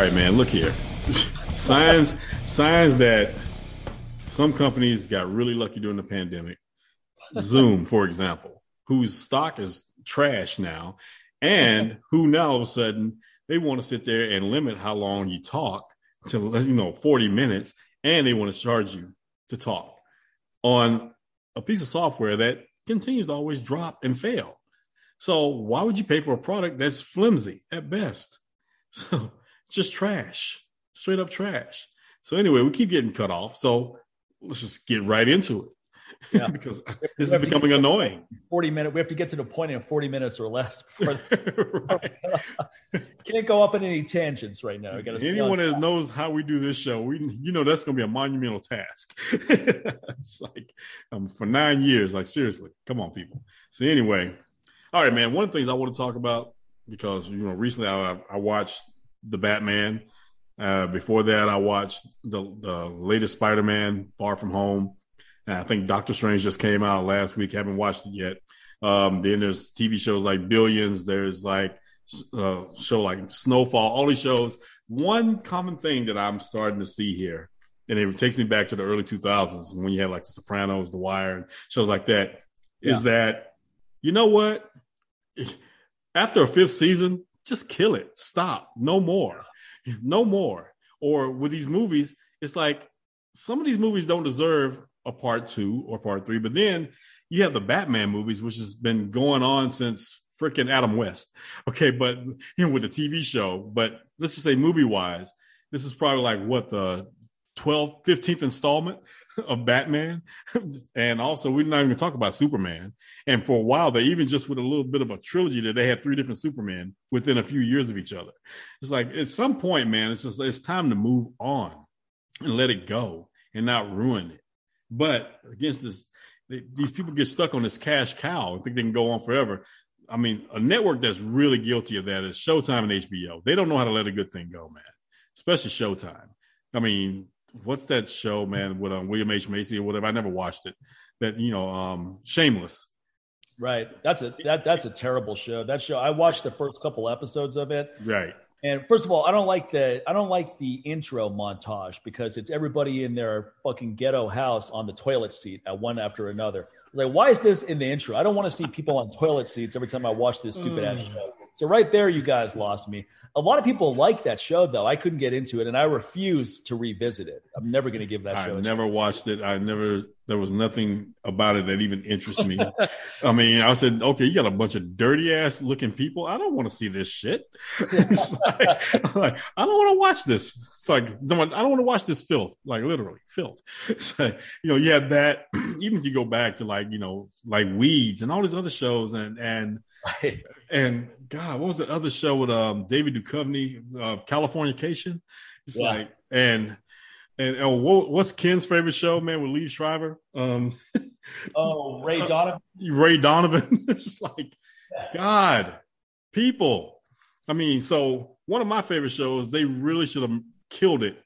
All right, man. Look here. signs, signs that some companies got really lucky during the pandemic. Zoom, for example, whose stock is trash now, and who now all of a sudden they want to sit there and limit how long you talk to you know 40 minutes, and they want to charge you to talk on a piece of software that continues to always drop and fail. So why would you pay for a product that's flimsy at best? So it's just trash, straight up trash. So anyway, we keep getting cut off. So let's just get right into it. Yeah. because this is becoming annoying. 40 minutes. We have to get to the point in 40 minutes or less before can't go off on any tangents right now. Anyone that knows how we do this show, we you know that's gonna be a monumental task. it's like um, for nine years, like seriously, come on, people. So anyway, all right, man. One of the things I want to talk about because you know recently I, I watched the Batman. Uh, before that, I watched the the latest Spider Man, Far From Home. And I think Doctor Strange just came out last week. Haven't watched it yet. Um, then there's TV shows like Billions. There's like uh, show like Snowfall. All these shows. One common thing that I'm starting to see here, and it takes me back to the early 2000s when you had like The Sopranos, The Wire, and shows like that, yeah. is that you know what? After a fifth season, just kill it. Stop. No more. No more. Or with these movies, it's like some of these movies don't deserve a part two or part three, but then you have the Batman movies, which has been going on since freaking Adam West. Okay, but you know, with the TV show, but let's just say movie wise, this is probably like what the 12th, 15th installment of Batman. and also, we're not even going to talk about Superman. And for a while, they even just with a little bit of a trilogy that they had three different Supermen within a few years of each other. It's like at some point, man, it's just it's time to move on and let it go and not ruin it. But against this, they, these people get stuck on this cash cow and think they can go on forever. I mean, a network that's really guilty of that is Showtime and HBO. They don't know how to let a good thing go, man. Especially Showtime. I mean, what's that show, man, with um, William H Macy or whatever? I never watched it. That you know, um, Shameless. Right. That's a that that's a terrible show. That show I watched the first couple episodes of it. Right. And first of all, I don't like the I don't like the intro montage because it's everybody in their fucking ghetto house on the toilet seat at one after another. Like, why is this in the intro? I don't want to see people on toilet seats every time I watch this stupid ass mm. show. So right there, you guys lost me. A lot of people like that show, though. I couldn't get into it, and I refuse to revisit it. I'm never going to give that I show. I never watched it. I never. There was nothing about it that even interests me. I mean, I said, okay, you got a bunch of dirty ass looking people. I don't want to see this shit. like, like, I don't want to watch this. It's like I don't want to watch this filth. Like literally filth. So, you know, you have that. even if you go back to like you know like Weeds and all these other shows and and Right. And God, what was the other show with um David Duchovny, uh, Californication? It's yeah. like and and oh, what, what's Ken's favorite show, man, with Liev Schreiber? Um, oh, Ray Donovan. Ray Donovan. it's just like God, people. I mean, so one of my favorite shows, they really should have killed it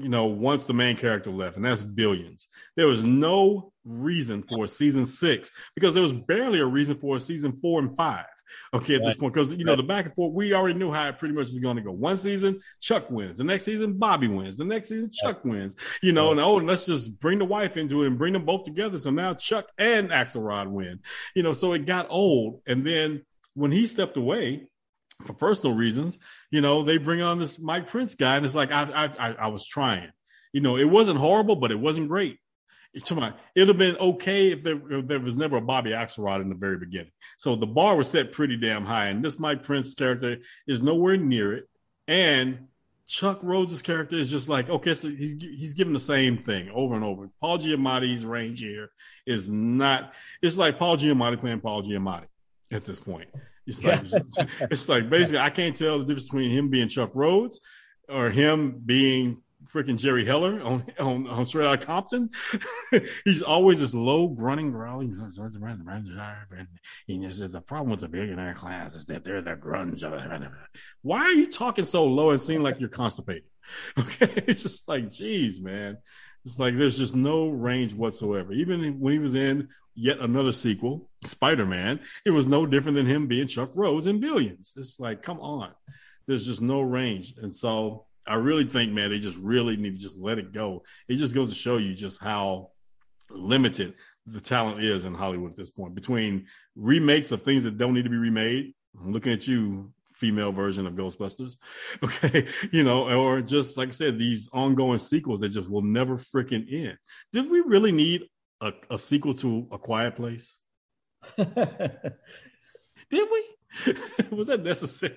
you know, once the main character left, and that's Billions. There was no reason for season six because there was barely a reason for season four and five. Okay, at right. this point, because you know the back and forth, we already knew how it pretty much is going to go. One season, Chuck wins. The next season, Bobby wins. The next season, Chuck wins. You know, and oh, and let's just bring the wife into it and bring them both together. So now Chuck and Axelrod win. You know, so it got old, and then when he stepped away, for personal reasons, you know, they bring on this Mike Prince guy, and it's like I I I was trying. You know, it wasn't horrible, but it wasn't great. It'd have been okay if there, if there, was never a Bobby Axelrod in the very beginning. So the bar was set pretty damn high, and this Mike Prince character is nowhere near it. And Chuck Rhoades' character is just like okay, so he's he's given the same thing over and over. Paul Giamatti's range here is not. It's like Paul Giamatti playing Paul Giamatti at this point. It's like it's like basically I can't tell the difference between him being Chuck Rhoades or him being freaking Jerry Heller on on, on Straight Outta Compton. He's always this low, grunting, growling. And he says the problem with the billionaire class is that they're the grunge. Why are you talking so low and seem like you're constipated? Okay, it's just like, geez, man. It's like there's just no range whatsoever. Even when he was in yet another sequel, Spider Man, it was no different than him being Chuck Rhoades in Billions. It's like, come on, there's just no range. And so I really think, man, they just really need to just let it go. It just goes to show you just how limited the talent is in Hollywood at this point between remakes of things that don't need to be remade. I'm looking at you, female version of Ghostbusters. Okay. You know, or just like I said, these ongoing sequels that just will never freaking end. Did we really need a, a sequel to A Quiet Place? Did we? Was that necessary?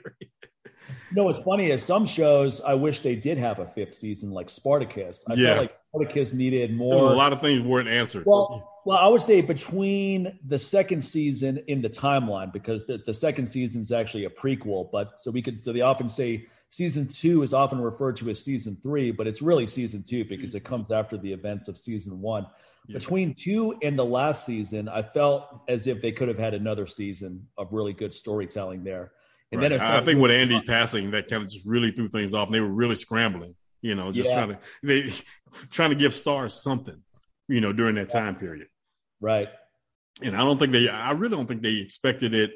No, what's funny is some shows I wish they did have a fifth season, like Spartacus. I Yeah. felt like Spartacus needed more. There was a lot of things weren't answered. Well, well, I would say between the second season in the timeline, because the, the second season is actually a prequel. But so we could, so they often say season two is often referred to as season three, but it's really season two because mm. it comes after the events of season one. Yeah. Between two and the last season, I felt as if they could have had another season of really good storytelling there. And Right. then I think with Andy's passing, that kind of just really threw things off, and they were really scrambling. You know, just Yeah. trying to they trying to give Starz something. You know, during that time period, right. and I don't think they. I really don't think they expected it.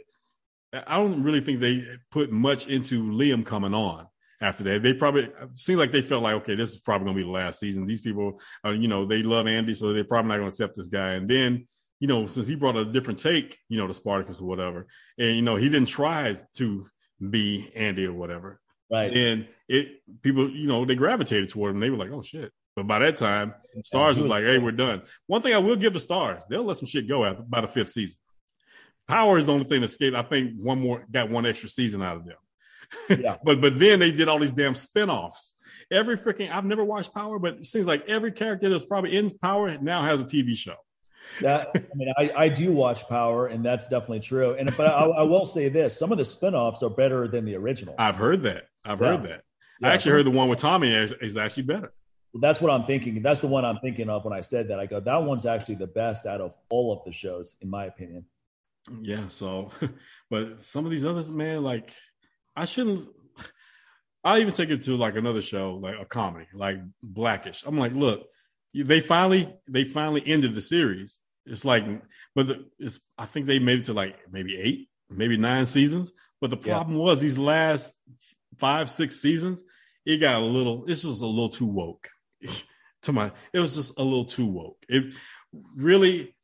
I don't really think they put much into Liam coming on after that. They probably seemed like they felt like, okay, this is probably going to be the last season. These people, are, you know, they love Andy, so they're probably not going to accept this guy. And then, you know, since he brought a different take, you know, to Spartacus or whatever, and you know, he didn't try to be Andy or whatever. Right. And it people, you know, they gravitated toward him. They were like, oh shit. But by that time, Starz was like, hey, we're done. One thing I will give the Starz, they'll let some shit go after by the fifth season. Power is the only thing that escaped. I think one more got one extra season out of them. Yeah. but but then they did all these damn spinoffs. Every freaking I've never watched Power, but it seems like every character that's probably in Power now has a TV show. That I mean, I, I do watch Power, and that's definitely true. And but I, I will say this: some of the spinoffs are better than the original. I've heard that. I've Yeah. heard that. Yeah, I actually heard the one with Tommy is, is actually better. That's what I'm thinking. That's the one I'm thinking of when I said that. I go, that one's actually the best out of all of the shows, in my opinion. Yeah. So, but some of these others, man, like I shouldn't. I even take it to like another show, like a comedy, like Blackish. I'm like, look, they finally they finally ended the series. It's like, but the, it's I think they made it to like maybe eight, maybe nine seasons. But the Yeah. problem was these last five, six seasons, it got a little. It's just a little too woke. to my, it was just a little too woke. It really,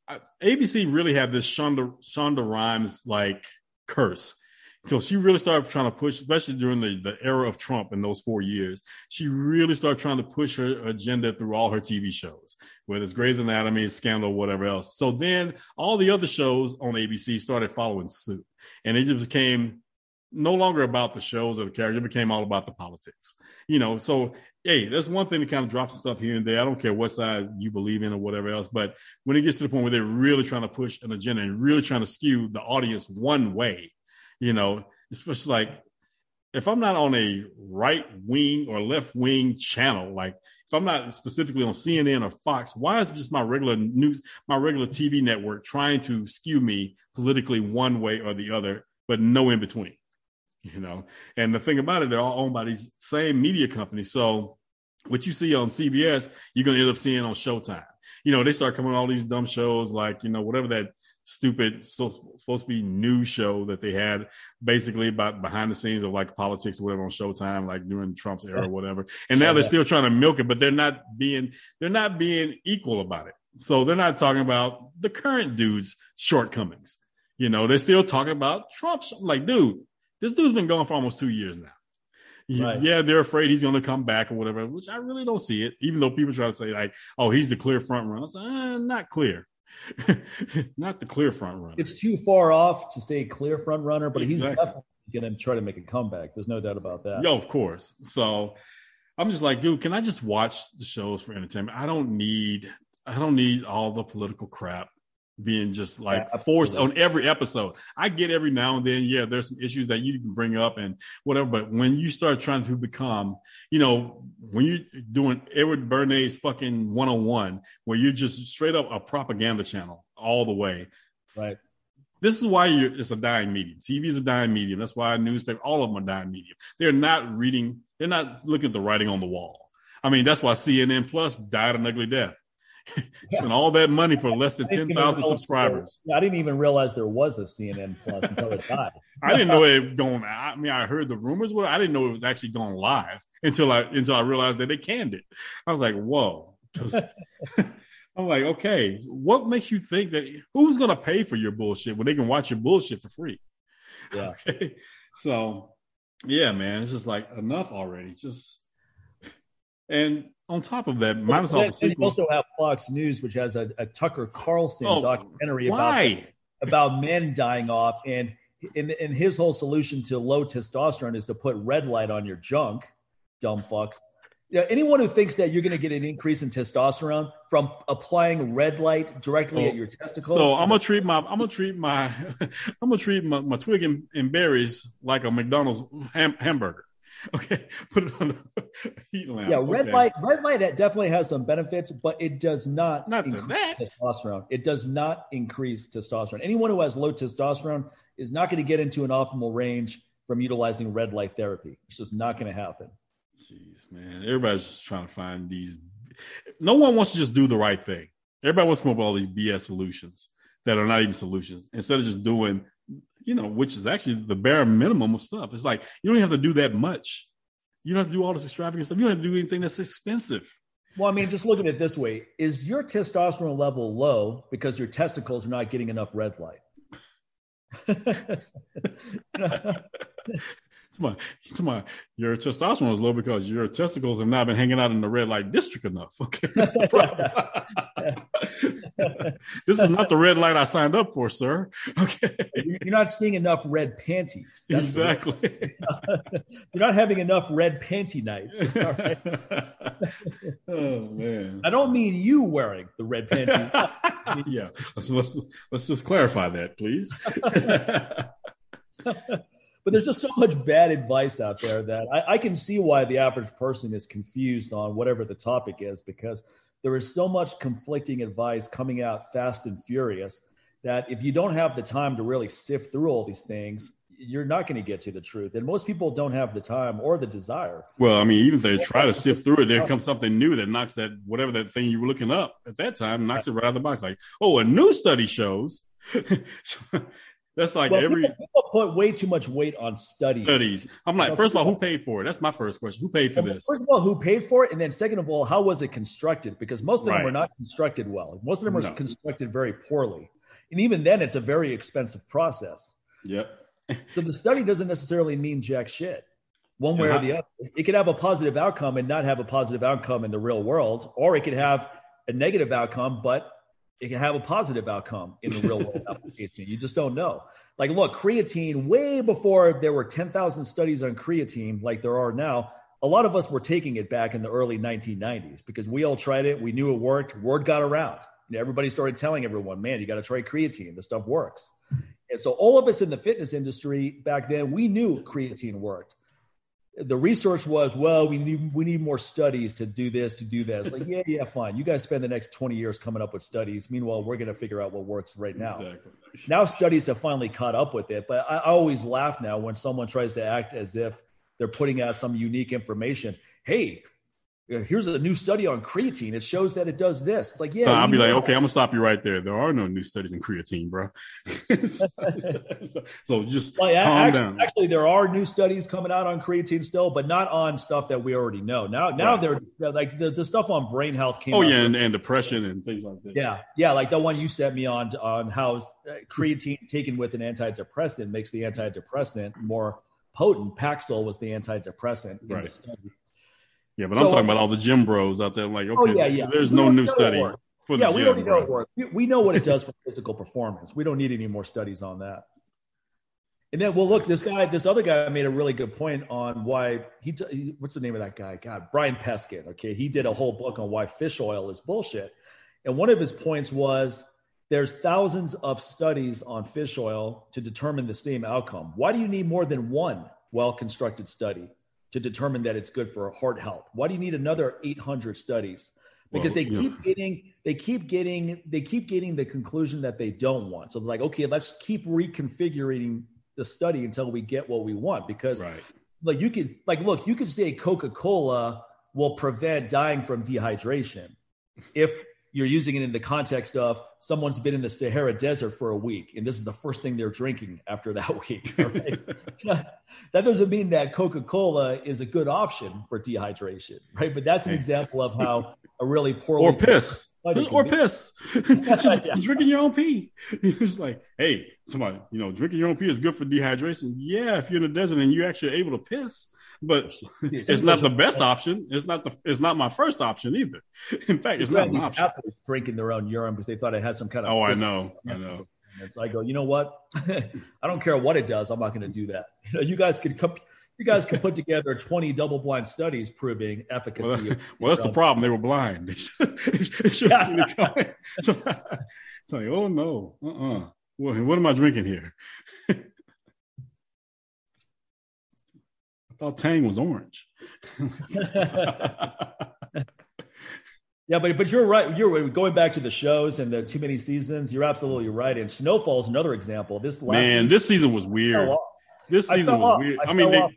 ABC really had this Shonda Shonda Rhimes like curse because she really started trying to push, especially during the, the era of Trump in those four years. She really started trying to push her agenda through all her TV shows, whether it's Grey's Anatomy, Scandal, whatever else. So then all the other shows on ABC started following suit, and it just became no longer about the shows or the character. It became all about the politics, you know. So hey, that's one thing to kind of drop some stuff here and there. I don't care what side you believe in or whatever else, but when it gets to the point where they're really trying to push an agenda and really trying to skew the audience one way, you know, especially like if I'm not on a right wing or left wing channel, like if I'm not specifically on CNN or Fox, why is just my regular news, my regular TV network trying to skew me politically one way or the other, but no in between? You know, and the thing about it, they're all owned by these same media companies. So what you see on CBS, you're gonna end up seeing on Showtime. You know, they start coming all these dumb shows like, you know, whatever that stupid so supposed to be news show that they had basically about behind the scenes of like politics or whatever on Showtime, like during Trump's era or whatever. And now they're still trying to milk it, but they're not being they're not being equal about it. So they're not talking about the current dude's shortcomings. You know, they're still talking about Trump's like, dude, this dude's been gone for almost two years now. Right. Yeah, they're afraid he's going to come back or whatever, which I really don't see it. Even though people try to say like, "Oh, he's the clear front runner," I say, eh, not clear, not the clear front runner. It's too far off to say clear front runner, but he's definitely going to try to make a comeback. There's no doubt about that. Yo, of course. So I'm just like, dude, can I just watch the shows for entertainment? I don't need, I don't need all the political crap being just like Yeah, forced on every episode. I get every now and then, yeah, there's some issues that you can bring up and whatever. But when you start trying to become, you know, when you're doing Edward Bernays fucking 101, where you're just straight up a propaganda channel all the way, Right. this is why you're, it's a dying medium. TV is a dying medium. That's why newspaper, all of them are dying medium. They're not reading. They're not looking at the writing on the wall. I mean, that's why CNN Plus died an ugly death. Spent all that money for less than ten thousand subscribers. I didn't even realize there was a CNN Plus until it died. I didn't know it was going. I mean, I heard the rumors, but I didn't know it was actually going live until I until I realized that they canned it. I was like, whoa. I'm like, okay, what makes you think that who's going to pay for your bullshit when they can watch your bullshit for free? Yeah. Okay. So, yeah, man, it's just like enough already. Just and on top of that, Microsoft well, you also have Fox News, which has a, a Tucker Carlson oh, documentary why? about about men dying off, and in, in his whole solution to low testosterone is to put red light on your junk, dumb fucks. Yeah, anyone who thinks that you're going to get an increase in testosterone from applying red light directly oh, at your testicles. So I'm gonna treat my I'm gonna treat my I'm gonna treat my, my twig and, and berries like a McDonald's ham, hamburger. Okay, put it on the heat lamp. Yeah, red okay. light. Red light that definitely has some benefits, but it does not, not increase testosterone. It does not increase testosterone. Anyone who has low testosterone is not going to get into an optimal range from utilizing red light therapy. It's just not going to happen. Jeez, man, everybody's trying to find these. No one wants to just do the right thing. Everybody wants to come up with all these BS solutions that are not even solutions. Instead of just doing you know, which is actually the bare minimum of stuff. It's like you don't even have to do that much. You don't have to do all this extravagant stuff. You don't have to do anything that's expensive. Well, I mean, just look at it this way: is your testosterone level low because your testicles are not getting enough red light? my, my, your testosterone is low because your testicles have not been hanging out in the red light district enough. Okay, that's the problem. this is not the red light I signed up for, sir. Okay, you're not seeing enough red panties. That's exactly. you're not having enough red panty nights. oh man! I don't mean you wearing the red panties. yeah, let's, let's let's just clarify that, please but there's just so much bad advice out there that I, I, can see why the average person is confused on whatever the topic is because there is so much conflicting advice coming out fast and furious that if you don't have the time to really sift through all these things you're not going to get to the truth. And most people don't have the time or the desire. Well i mean even if they try to sift through it there comes something new that knocks that whatever that thing you were looking up at that time knocks it right out of the box. Like oh a new study shows That's like well, every people, people, put way too much weight on studies. Studies. I'm like, first of all, who paid for it? That's my first question. Who paid for this? First of all, who paid for it, and then second of all, how was it constructed? Because most of them right. were not constructed well. Most of them were no. constructed very poorly, and even then, it's a very expensive process. Yep. so the study doesn't necessarily mean jack shit, one way or the other. It could have a positive outcome and not have a positive outcome in the real world, or it could have a negative outcome, but it can have a positive outcome in the real world application. You just don't know. Like, look, creatine, way before there were 10,000 studies on creatine like there are now, a lot of us were taking it back in the early 1990s because we all tried it. We knew it worked. Word got around. Everybody started telling everyone, man, you got to try creatine. This stuff works. And so, all of us in the fitness industry back then, we knew creatine worked the research was, well, we need we need more studies to do this, to do this. Like, yeah, yeah, fine. You guys spend the next 20 years coming up with studies. Meanwhile, we're gonna figure out what works right now. Exactly. Now studies have finally caught up with it. But I, I always laugh now when someone tries to act as if they're putting out some unique information. Hey, here's a new study on creatine. It shows that it does this. It's like, yeah. Uh, I'll be like, that. okay, I'm gonna stop you right there. There are no new studies in creatine, bro. so, so, just calm actually, down. Actually, there are new studies coming out on creatine still, but not on stuff that we already know. Now, now right. they're like the, the stuff on brain health came. Oh yeah, and, and, depression and things like that. Yeah, yeah, like the one you sent me on on how uh, creatine taken with an antidepressant makes the antidepressant more potent. Paxil was the antidepressant in right. the study. Yeah, but so, I'm talking about all the gym bros out there. Like, oh, okay, oh, yeah, yeah. there's we no new study for the gym. yeah, we already know it works. We, we know what it does for physical performance. We don't need any more studies on that. And then, well, look, this guy, this other guy made a really good point on why he, t- what's the name of that guy? God, Brian Peskin. Okay. He did a whole book on why fish oil is bullshit. And one of his points was there's thousands of studies on fish oil to determine the same outcome. Why do you need more than one well constructed study? To determine that it's good for heart health? Why do you need another 800 studies? Because well, they keep yeah. getting they keep getting they keep getting the conclusion that they don't want. So it's like, okay, let's keep reconfiguring the study until we get what we want. Because right. like you could like look, you could say Coca-Cola will prevent dying from dehydration if you're using it in the context of someone's been in the Sahara Desert for a week, and this is the first thing they're drinking after that week. Right? that doesn't mean that Coca Cola is a good option for dehydration, right? But that's an example of how a really poor or piss or piss drinking your own pee. It's like, hey, somebody, you know, drinking your own pee is good for dehydration. Yeah, if you're in the desert and you're actually able to piss, but it's not the best option. It's not the. It's not my first option either. In fact, it's not an option. Drinking their own urine because they thought it had some kind of. Oh, I know. I know. So I go, you know what? I don't care what it does. I'm not going to do that. You, know, you guys could come. You guys can put together 20 double-blind studies proving efficacy. Well, well that's the problem. They were blind. They should have seen it coming. So, it's like, oh no, uh-uh. What, what am I drinking here? Thought Tang was orange. yeah, but but you're right. You're going back to the shows and the too many seasons. You're absolutely right. And Snowfall is another example. This man, season, this season was weird. This season was off. weird. I, I mean, they,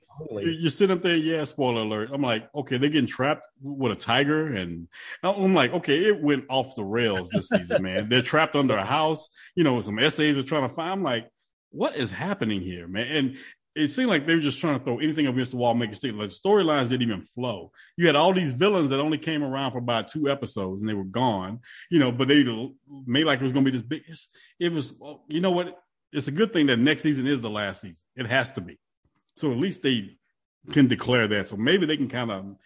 you're sitting up there. Yeah, spoiler alert. I'm like, okay, they're getting trapped with a tiger, and I'm like, okay, it went off the rails this season, man. They're trapped under a house. You know, some essays are trying to find. I'm like, what is happening here, man? And it seemed like they were just trying to throw anything against the wall, make it stick. Like the storylines didn't even flow. You had all these villains that only came around for about two episodes and they were gone, you know, but they made like it was going to be this big. It was, you know what? It's a good thing that next season is the last season. It has to be. So at least they can declare that. So maybe they can kind of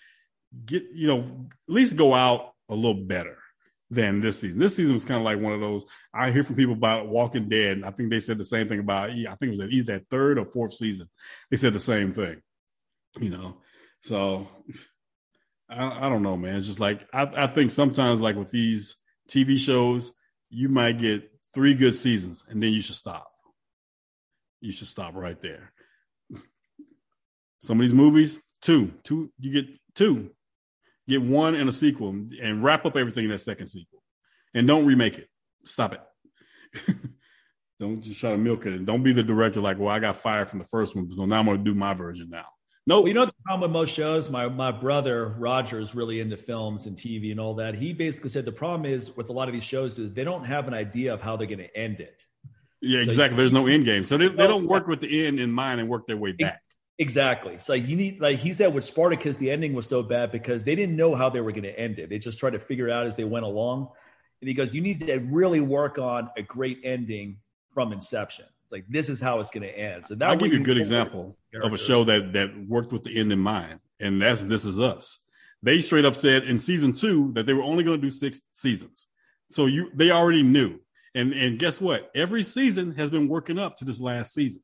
get, you know, at least go out a little better than this season. This season was kind of like one of those. I hear from people about Walking Dead. I think they said the same thing about. I think it was either that third or fourth season. They said the same thing. You know, so I, I don't know, man. It's just like I, I think sometimes, like with these TV shows, you might get three good seasons and then you should stop. You should stop right there. Some of these movies, two, two, you get two, get one and a sequel and wrap up everything in that second sequel. And don't remake it. Stop it. don't just try to milk it. And don't be the director like, well, I got fired from the first one, so now I'm going to do my version now. No, nope. you know the problem with most shows. My my brother Roger is really into films and TV and all that. He basically said the problem is with a lot of these shows is they don't have an idea of how they're going to end it. Yeah, so exactly. There's no end game, so they, they don't work with the end in mind and work their way back. Exactly. So like you need like he said with Spartacus, the ending was so bad because they didn't know how they were going to end it. They just tried to figure it out as they went along. And he goes, you need to really work on a great ending from inception. Like this is how it's going to end. So I'll give you a good example of a show that that worked with the end in mind, and that's This Is Us. They straight up said in season two that they were only going to do six seasons. So you they already knew. And and guess what? Every season has been working up to this last season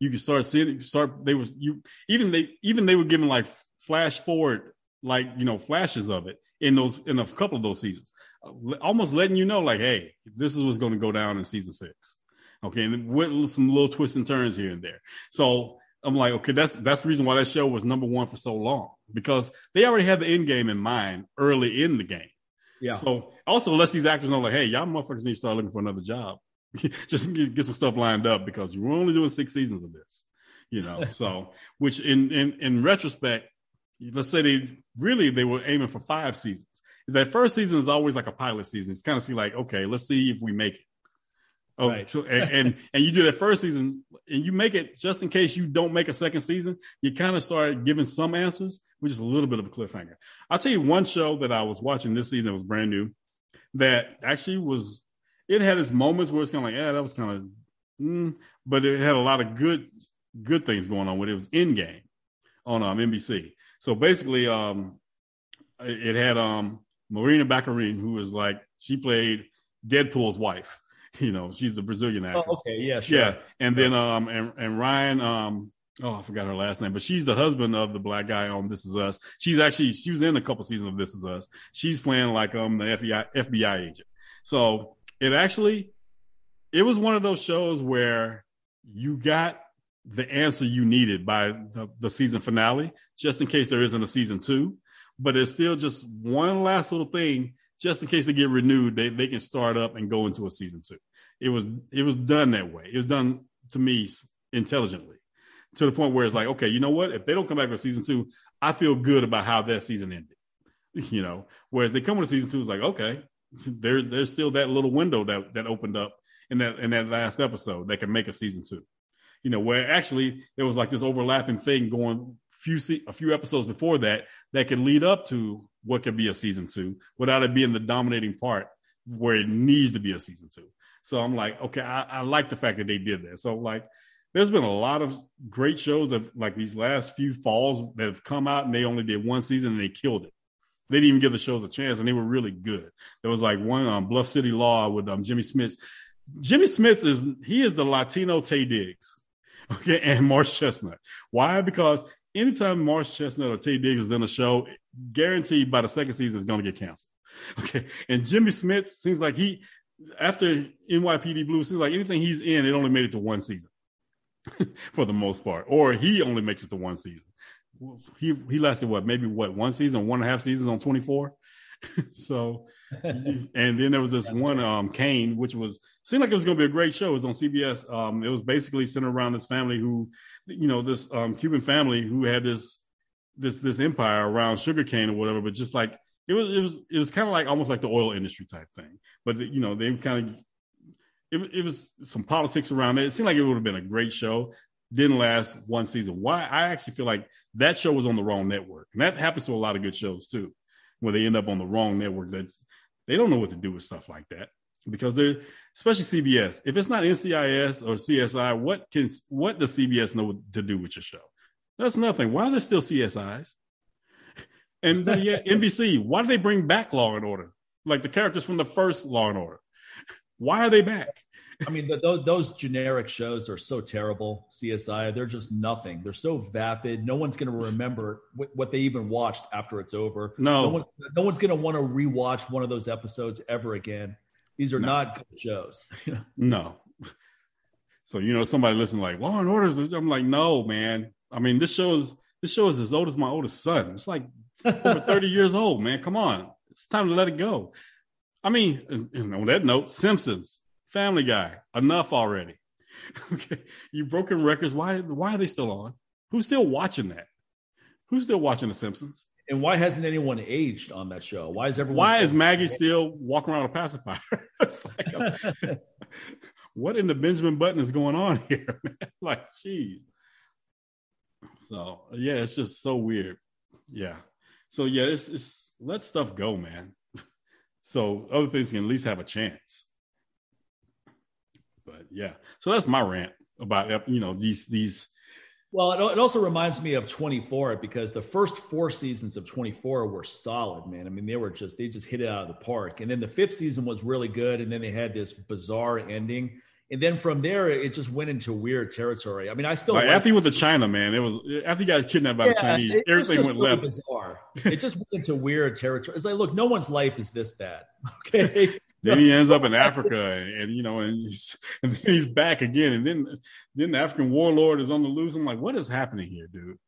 you can start seeing start they was you even they even they were giving like flash forward like you know flashes of it in those in a couple of those seasons. Uh, almost letting you know like hey this is what's going to go down in season six. Okay and with some little twists and turns here and there. So i'm like okay that's that's the reason why that show was number one for so long because they already had the end game in mind early in the game. Yeah. So also lets these actors know like hey y'all motherfuckers need to start looking for another job just get, get some stuff lined up because you're only doing six seasons of this, you know. so, which in in in retrospect, let's say they really they were aiming for five seasons. That first season is always like a pilot season. It's kind of see like, okay, let's see if we make it. Oh, right. so and, and, and you do that first season and you make it just in case you don't make a second season. You kind of start giving some answers, which is a little bit of a cliffhanger. I'll tell you one show that I was watching this season that was brand new that actually was it had its moments where it's kind of like, yeah, that was kind of, mm, but it had a lot of good good things going on with it. It was game, on um, NBC. So basically, um, it had um, Morena Baccarin, who was like she played Deadpool's wife. You know, she's the Brazilian oh, actress. Oh, okay, yeah, sure. yeah. And then um, and and Ryan um, oh, I forgot her last name, but she's the husband of the black guy on This Is Us. She's actually she was in a couple seasons of This Is Us. She's playing like um the FBI FBI agent. So it actually it was one of those shows where you got the answer you needed by the, the season finale, just in case there isn't a season two. But it's still just one last little thing, just in case they get renewed, they, they can start up and go into a season two. It was it was done that way. It was done to me intelligently. to the point where it's like, okay, you know what? If they don't come back for season two, I feel good about how that season ended. You know, whereas they come into season two, it's like, okay, there's there's still that little window that that opened up in that in that last episode that can make a season two. You know, where actually there was like this overlapping thing going few a few episodes before that that could lead up to what could be a season two without it being the dominating part where it needs to be a season two. So I'm like, okay, I, I like the fact that they did that. So like, there's been a lot of great shows of like these last few falls that have come out and they only did one season and they killed it. They didn't even give the shows a chance and they were really good. There was like one um, Bluff City Law with um, Jimmy Smits. Jimmy Smits is he is the Latino Taye Diggs, okay, and Morris Chestnut. Why? Because anytime Morris Chestnut or Taye Diggs is in a show, guaranteed by the second season is going to get canceled. Okay, and Jimmy Smits seems like he after NYPD Blue seems like anything he's in, it only made it to one season for the most part, or he only makes it to one season. He he lasted what maybe what one season, one and a half seasons on twenty four. so, and then there was this one um Cane, which was seemed like it was going to be a great show. It was on CBS. Um, it was basically centered around this family who, you know, this um Cuban family who had this this this empire around sugarcane or whatever, but just like it was it was it was kind of like almost like the oil industry type thing. But you know, they kind of it, it was some politics around it. It seemed like it would have been a great show. Didn't last one season. Why? I actually feel like that show was on the wrong network, and that happens to a lot of good shows too, where they end up on the wrong network. That they don't know what to do with stuff like that because they're especially CBS. If it's not NCIS or CSI, what can what does CBS know to do with your show? That's nothing. Why are there still CSIs? And yeah, NBC, why do they bring back Law and Order? Like the characters from the first Law and Order. Why are they back? I mean, the, those, those generic shows are so terrible. CSI, they're just nothing. They're so vapid. No one's going to remember what, what, they even watched after it's over. No, no, one, no one's going to want to rewatch one of those episodes ever again. These are no. not good shows. no. So you know, somebody listen like Law and Order. I'm like, no, man. I mean, this show is this show is as old as my oldest son. It's like over 30 years old, man. Come on. It's time to let it go. I mean, and on that note, Simpsons, Family Guy, enough already. okay. You broken records. Why why are they still on? Who's still watching that? Who's still watching The Simpsons? And why hasn't anyone aged on that show? Why is everyone? Why is Maggie still walking around a pacifier? like, what in the Benjamin Button is going on here? Man? like, jeez. So yeah, it's just so weird. Yeah. So yeah, it's it's let stuff go, man. so other things can at least have a chance. But yeah, so that's my rant about you know these these. Well, it, it also reminds me of 24 because the first four seasons of 24 were solid, man. I mean, they were just they just hit it out of the park, and then the fifth season was really good, and then they had this bizarre ending and then from there it just went into weird territory. I mean, I still like, after he went to China, man. It was after he got kidnapped by yeah, the Chinese, it, everything went really left. Bizarre. it just went into weird territory. It's like, look, no one's life is this bad. Okay. Then he ends up in Africa, and, and you know, and he's, and then he's back again, and then then the African warlord is on the loose. I'm like, what is happening here, dude?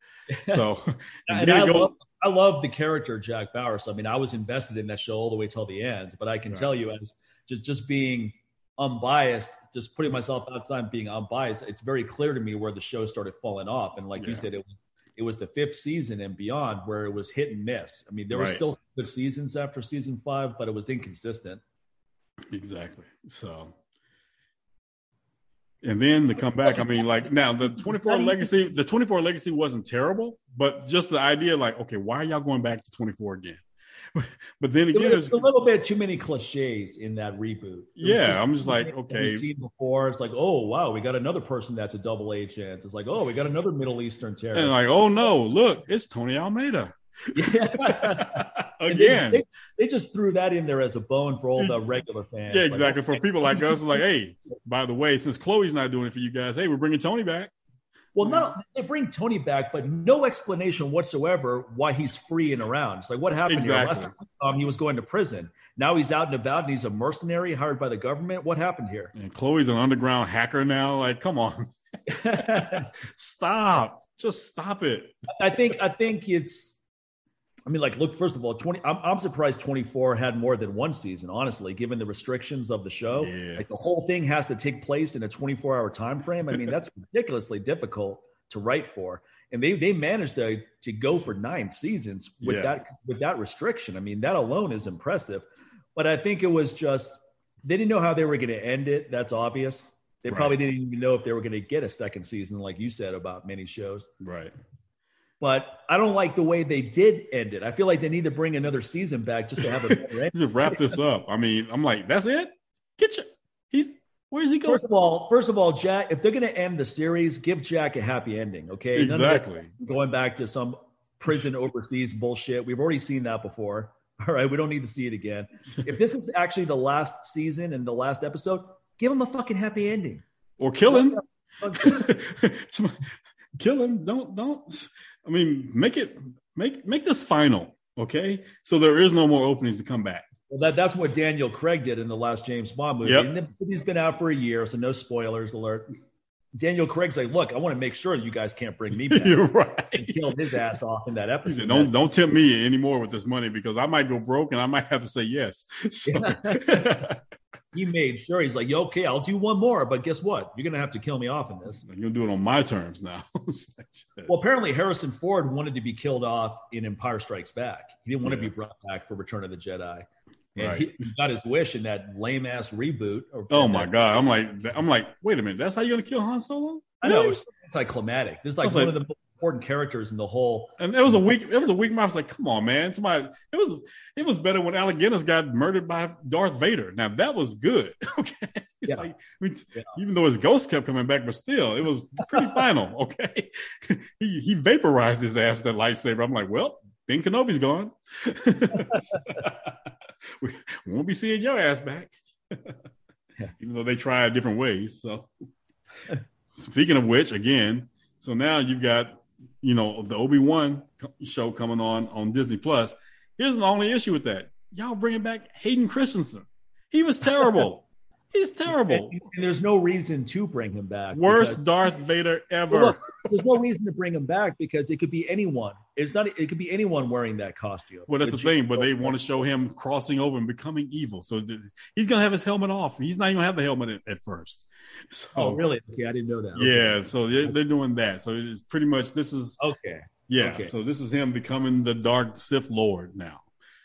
So, and, and I, go, love, I love the character Jack Bauer. So I mean, I was invested in that show all the way till the end. But I can right. tell you, as just just being unbiased, just putting myself outside being unbiased, it's very clear to me where the show started falling off. And like yeah. you said, it was it was the fifth season and beyond where it was hit and miss. I mean, there right. were still good seasons after season five, but it was inconsistent. Exactly. So and then to come back, I mean, like now the 24 legacy, the 24 legacy wasn't terrible, but just the idea, like, okay, why are y'all going back to 24 again? but then again, it's a little bit too many cliches in that reboot. It yeah, just I'm just like, okay. Before it's like, oh wow, we got another person that's a double agent. It's like, oh, we got another Middle Eastern terrorist. And like, oh no, look, it's Tony Almeida. Yeah. Again, they, they, they, just threw that in there as a bone for all the regular fans. Yeah, exactly. Like, for people like us, like, hey, by the way, since Chloe's not doing it for you guys, hey, we're bringing Tony back. Well, not they bring Tony back, but no explanation whatsoever why he's free and around. It's like what happened exactly. here? Last time um, he was going to prison. Now he's out and about, and he's a mercenary hired by the government. What happened here? And Chloe's an underground hacker now. Like, come on, stop! Just stop it. I think I think it's I mean, like, look, first of all, 20, I'm, I'm surprised 24 had more than one season, honestly, given the restrictions of the show. Yeah. Like, the whole thing has to take place in a 24 hour time frame. I mean, that's ridiculously difficult to write for, and they they managed to to go for nine seasons with Yeah. that with that restriction. I mean, that alone is impressive. But I think it was just they didn't know how they were going to end it. That's obvious. They Right. probably didn't even know if they were going to get a second season, like you said about many shows. Right. But I don't like the way they did end it. I feel like they need to bring another season back just to have a better. Just wrap this up. I mean, I'm like, that's it. Get you. He's where's he going? First of all, first of all, Jack, if they're going to end the series, give Jack a happy ending. Okay, None of that Exactly. Going back to some prison overseas bullshit. We've already seen that before. All right, we don't need to see it again. If this is actually the last season and the last episode, give him a fucking happy ending. Or kill him. kill him. Don't don't. I mean, make it make make this final. Okay, so there is no more openings to come back. Well, that, that's what Daniel Craig did in the last James Bond movie. Yep. And the movie's been out for a year, so no spoilers alert. Daniel Craig's like, look, I want to make sure you guys can't bring me back. You're and right. killed his ass off in that episode. said, don't don't tempt me anymore with this money because I might go broke and I might have to say yes. So, he made sure he's like, "Yo, okay, I'll do one more, but guess what? You're gonna have to kill me off in this. you're gonna do it on my terms now. Like. Well, apparently Harrison Ford wanted to be killed off in Empire Strikes Back. He didn't want to be brought back for Return of the Jedi. And Right. he, got his wish in that lame ass reboot. Or, oh my god! I'm like I'm like, wait a minute. That's how you're gonna kill Han Solo? I know Really? it's anticlimactic. This is like one like- of the most important characters in the whole. And it was a weak. It was a weak. I was like, "Come on, man! Somebody." It was. It was better when Alec Guinness got murdered by Darth Vader. Now that was good. Okay, it's Yeah. like I mean, Yeah. even though his ghost kept coming back, but still, it was pretty final. Okay, he he vaporized his ass that lightsaber. I'm like, well, Ben Kenobi's gone. we won't be seeing your ass back. Yeah. Even though they tried different ways. So, speaking of which, again, so now you've got you know the Obi Wan show coming on on Disney Plus. Here's the only issue with that: y'all bringing back Hayden Christensen. He was terrible. He's terrible. And, and there's no reason to bring him back. Worst because- Darth Vader ever. Look, there's no reason to bring him back because it could be anyone. It's not. It could be anyone wearing that costume. Well, that's the thing, but they want to show him crossing over and becoming evil. So th- he's gonna have his helmet off. He's not even gonna have the helmet at, at first. So, Oh, really? Okay, I didn't know that. Okay. Yeah, so they're, they're doing that. So it's pretty much this is Okay, yeah. Okay. So this is him becoming the Dark Sith Lord now.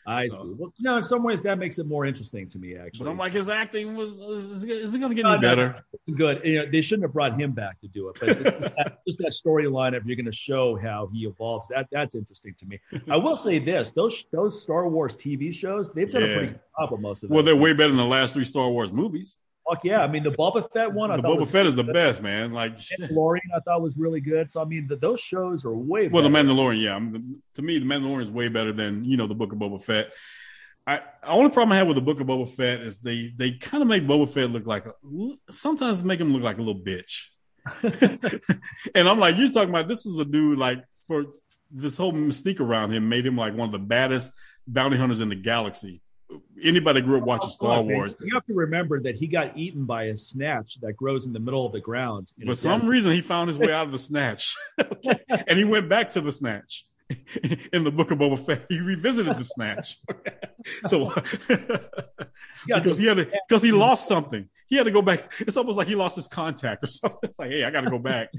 I So- see. Well, no, in some ways that makes it more interesting to me. Actually, But I'm like, his acting was is, is it gonna get No, any no, better? good. You know, they shouldn't have brought him back to do it, but that- just that storyline if you're going to show how he evolves, that that's interesting to me. I will say this: those those Star Wars TV shows, they've done Yeah. a pretty good job of most of them. Well, they're way better than the last three Star Wars movies. Fuck yeah! I mean, the Boba Fett one, I The thought Boba Fett is the best, man. Like. Mandalorian, I thought was really good. So I mean, the, those shows are way well, the better. Mandalorian, yeah. I'm- the- to me, the Mandalorian is way better than you know the Book of Boba Fett. I the only problem I have with the Book of Boba Fett is they they kind of make Boba Fett look like a, sometimes make him look like a little bitch. and I'm like, you're talking about this was a dude like for this whole mystique around him made him like one of the baddest bounty hunters in the galaxy. Anybody grew up watching Star Wars, You have to remember that he got eaten by a snatch that grows in the middle of the ground. but some desert. reason he found his way out of the snatch, and he went back to the snatch in the Book of Boba Fett. He revisited the snatch, so because he had because he lost something. He had to go back. It's almost like he lost his contact or something. It's like, hey, I got to go back.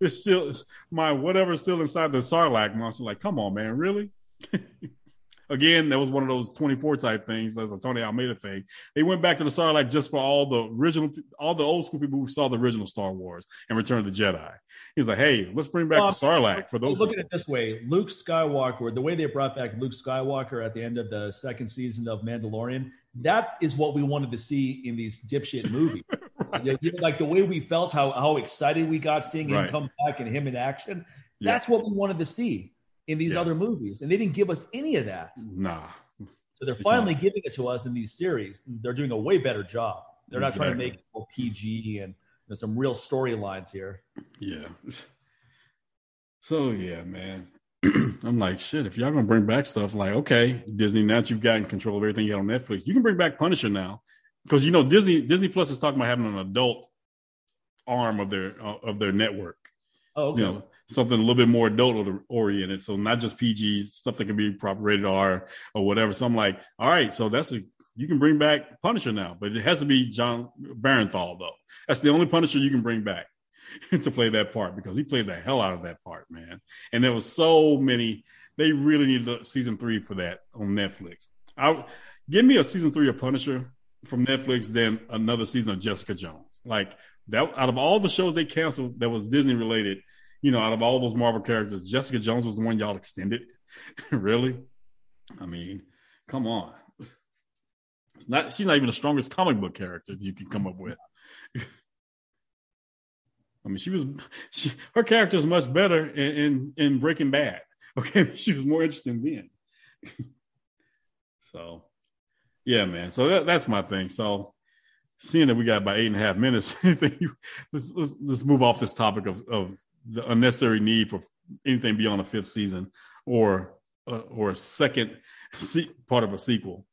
it's still my whatever's still inside the Sarlacc monster. Like, come on, man, really? Again, that was one of those 24 type things. That's a Tony Almeida thing. They went back to the Sarlacc just for all the original, all the old school people who saw the original Star Wars and Return of the Jedi. He's like, hey, let's bring back Well, the Sarlacc for those. Look at it this way: Luke Skywalker, the way they brought back Luke Skywalker at the end of the second season of Mandalorian, that is what we wanted to see in these dipshit movies. You know, like the way we felt, how how excited we got seeing him Right. come back and him in action. Yeah. That's what we wanted to see in these Yeah. other movies, and they didn't give us any of that. Nah, So they're It's finally not. giving it to us in these series. They're doing a way better job. They're not trying to make it all PG and there's some real storylines here. Yeah. So yeah, man. I'm like, shit, if y'all gonna bring back stuff like, okay, Disney, now that you've gotten control of everything you had on Netflix, you can bring back Punisher now. Because you know, Disney Disney Plus is talking about having an adult arm of their uh, of their network. Oh, okay. You know, something a little bit more adult oriented. So not just PG, stuff that can be proper rated R or whatever. So I'm like, all right, so that's a you can bring back Punisher now, but it has to be Jon Bernthal though. That's the only Punisher you can bring back. to play that part because he played the hell out of that part, man. And there was so many. They really needed season three for that on Netflix. I give me a season three of Punisher from Netflix, then another season of Jessica Jones. Like that, out of all the shows they canceled that was Disney related, you know, out of all those Marvel characters, Jessica Jones was the one y'all extended. really? I mean, come on. It's not. She's not even the strongest comic book character you can come up with. I mean, she was. She, her character is much better in, in, in Breaking Bad. Okay, she was more interesting then. so, yeah, man. So that, that's my thing. So, seeing that we got about eight and a half minutes, let's, let's, let's move off this topic of, of the unnecessary need for anything beyond a fifth season or uh, or a second part of a sequel.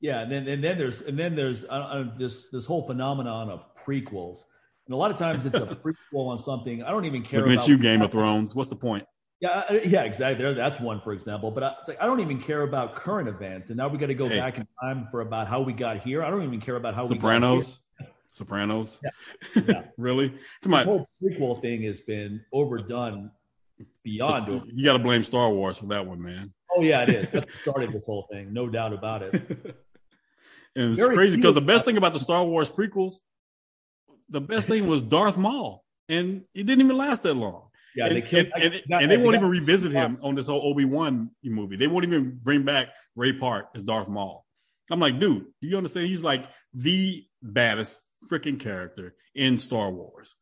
Yeah, and then and then there's and then there's uh, uh, this this whole phenomenon of prequels, and a lot of times it's a prequel on something I don't even care. Looking about at you, Game of Thrones. What's the point? Yeah, yeah, exactly. There, that's one, for example. But I, it's like I don't even care about current events, and now we got to go hey. back in time for about how we got here. I don't even care about how Sopranos. we got Sopranos. Yeah. yeah. really? The my... whole prequel thing has been overdone beyond. You got to blame Star Wars for that one, man. Oh yeah, it is. That's what started this whole thing, no doubt about it. And it's Very crazy because the best thing about the Star Wars prequels, the best thing was Darth Maul, and it didn't even last that long. Yeah, and, they killed, and, and, and they won't even revisit him on this whole Obi Wan movie. They won't even bring back Ray Park as Darth Maul. I'm like, dude, do you understand? He's like the baddest freaking character in Star Wars.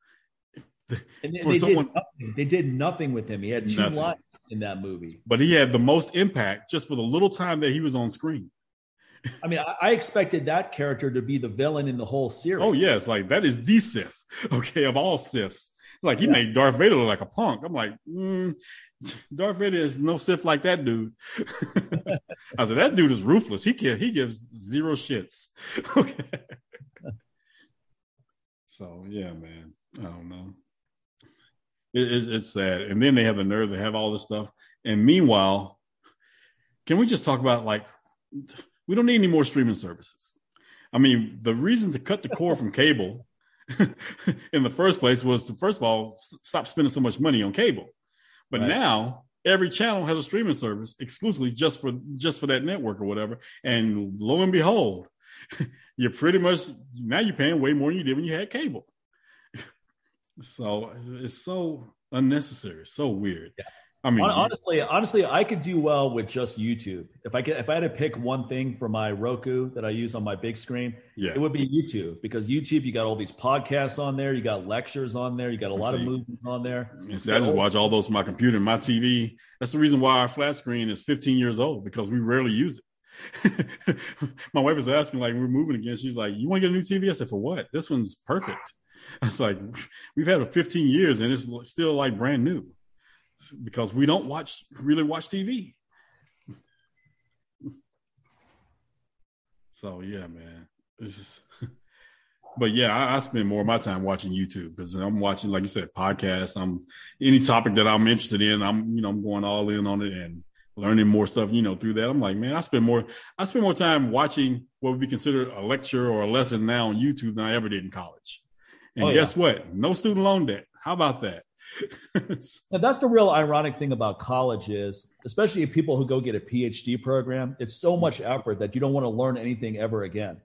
And they, someone, did nothing. they did nothing with him. He had two nothing. lines in that movie, but he had the most impact just for the little time that he was on screen. I mean, I, I, expected that character to be the villain in the whole series. Oh yes, like that is the Sith, okay, of all Siths. Like he yeah. made Darth Vader look like a punk. I'm like, mm, Darth Vader is no Sith like that dude. I said that dude is ruthless. He can, he gives zero shits. Okay. So yeah, man, I don't know. It, it, it's sad, and then they have the nerve to have all this stuff. And meanwhile, can we just talk about like we don't need any more streaming services. I mean, the reason to cut the cord from cable in the first place was to first of all stop spending so much money on cable. But right. now every channel has a streaming service exclusively just for just for that network or whatever. And lo and behold, you're pretty much now you're paying way more than you did when you had cable. so it's so unnecessary, so weird. Yeah. I mean, honestly, honestly, I could do well with just YouTube. If I could, if I had to pick one thing for my Roku that I use on my big screen, yeah. it would be YouTube because YouTube, you got all these podcasts on there, you got lectures on there, you got a lot of movies on there. And see, I just watch all those from my computer and my TV. That's the reason why our flat screen is 15 years old because we rarely use it. my wife is asking, like, we're moving again. She's like, "You want to get a new TV?" I said, "For what? This one's perfect." I was like, "We've had it 15 years and it's still like brand new." because we don't watch really watch TV. So yeah, man. But yeah, I, I, spend more of my time watching YouTube because I'm watching, like you said, podcasts. I'm any topic that I'm interested in. I'm you know I'm going all in on it and learning more stuff. You know through that. I'm like, man, I spend more I spend more time watching what would be considered a lecture or a lesson now on YouTube than I ever did in college. And oh, guess yeah. what? No student loan debt. How about that? that's the real ironic thing about college is, especially people who go get a PhD program, it's so much effort that you don't want to learn anything ever again.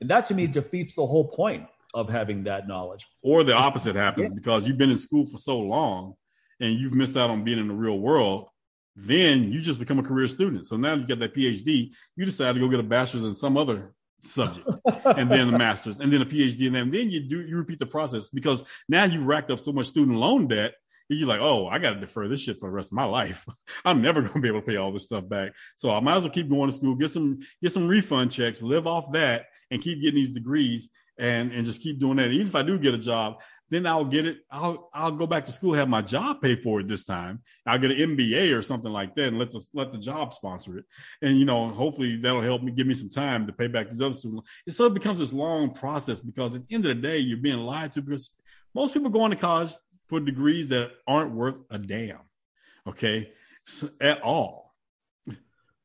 And that to me defeats the whole point of having that knowledge. Or the opposite happens yeah. because you've been in school for so long and you've missed out on being in the real world. Then you just become a career student. So now you get that PhD, you decide to go get a bachelor's in some other subject and then a master's and then a phd and then, then you do you repeat the process because now you've racked up so much student loan debt you're like oh i gotta defer this shit for the rest of my life. I'm never gonna be able to pay all this stuff back. So i might as well keep going to school get some get some refund checks live off that and keep getting these degrees and and just keep doing that. Even if i do get a job then I'll get it. I'll I'll go back to school, have my job pay for it this time. I'll get an MBA or something like that, and let the let the job sponsor it. And you know, hopefully that'll help me give me some time to pay back these other students. And so it becomes this long process because at the end of the day, you're being lied to because most people going to college for degrees that aren't worth a damn. Okay, so, at all.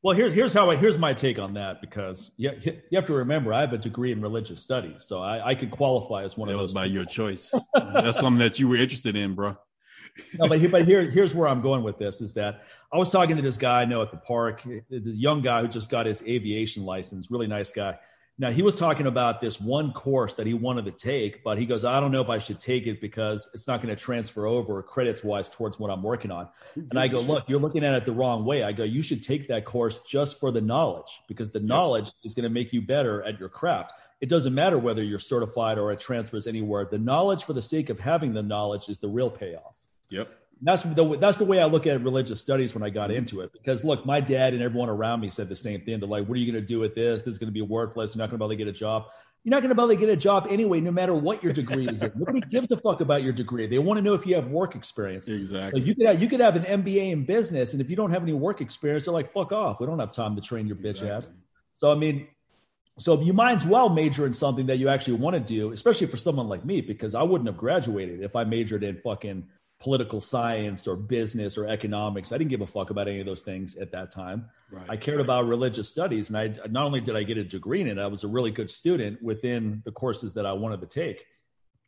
Well, here's here's how I here's my take on that because you, you have to remember I have a degree in religious studies, so I, I could qualify as one that of was those. by your choice. That's something that you were interested in, bro. no, but, but here, here's where I'm going with this is that I was talking to this guy I know at the park, the young guy who just got his aviation license, really nice guy. Now he was talking about this one course that he wanted to take, but he goes, I don't know if I should take it because it's not going to transfer over credits wise towards what I'm working on. And I go, look, you're looking at it the wrong way. I go, you should take that course just for the knowledge because the knowledge is going to make you better at your craft. It doesn't matter whether you're certified or it transfers anywhere. The knowledge for the sake of having the knowledge is the real payoff. Yep. That's the that's the way I look at religious studies when I got into it. Because look, my dad and everyone around me said the same thing. They're like, "What are you going to do with this? This is going to be worthless. You're not going to be able to get a job. You're not going to be able to get a job anyway, no matter what your degree is. Nobody gives a fuck about your degree. They want to know if you have work experience. Exactly. Like you could have, you could have an MBA in business, and if you don't have any work experience, they're like, "Fuck off. We don't have time to train your bitch Exactly. ass." So I mean, so you might as well major in something that you actually want to do, especially for someone like me, because I wouldn't have graduated if I majored in fucking political science or business or economics. I didn't give a fuck about any of those things at that time. Right. I cared about religious studies, and I not only did I get a degree in it, I was a really good student within the courses that I wanted to take.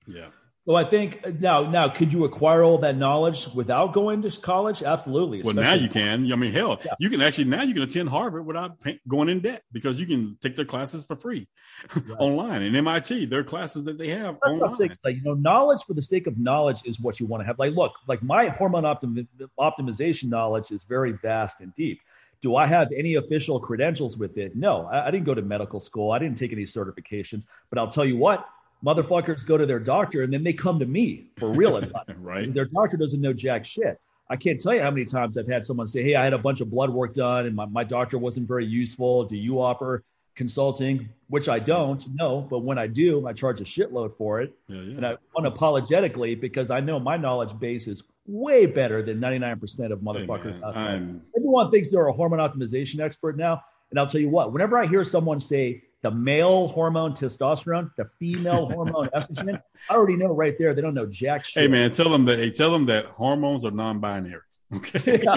Yeah. So I think uh, now, now could you acquire all that knowledge without going to college? Absolutely. Well, now you can. I mean, hell, Yeah. you can actually now you can attend Harvard without pay, going in debt because you can take their classes for free online. And MIT, their classes that they have That's I'm saying. online. Like, you know, knowledge for the sake of knowledge is what you want to have. Like, look, like my hormone optim- optimization knowledge is very vast and deep. Do I have any official credentials with it? No, I, I didn't go to medical school. I didn't take any certifications. But I'll tell you what, motherfuckers go to their doctor and then they come to me for real advice. Right. Their doctor doesn't know jack shit. I can't tell you how many times I've had someone say, Hey, I had a bunch of blood work done and my, my doctor wasn't very useful. Do you offer consulting? Which I don't, no. But when I do, I charge a shitload for it. Yeah, yeah. And I unapologetically because I know my knowledge base is way better than 99% of Hey, motherfuckers man, there. Everyone thinks they're a hormone optimization expert now. And I'll tell you what, whenever I hear someone say the male hormone testosterone, the female hormone estrogen, I already know right there they don't know jack shit. hey man, tell them that hey, tell them that hormones are non-binary. Okay.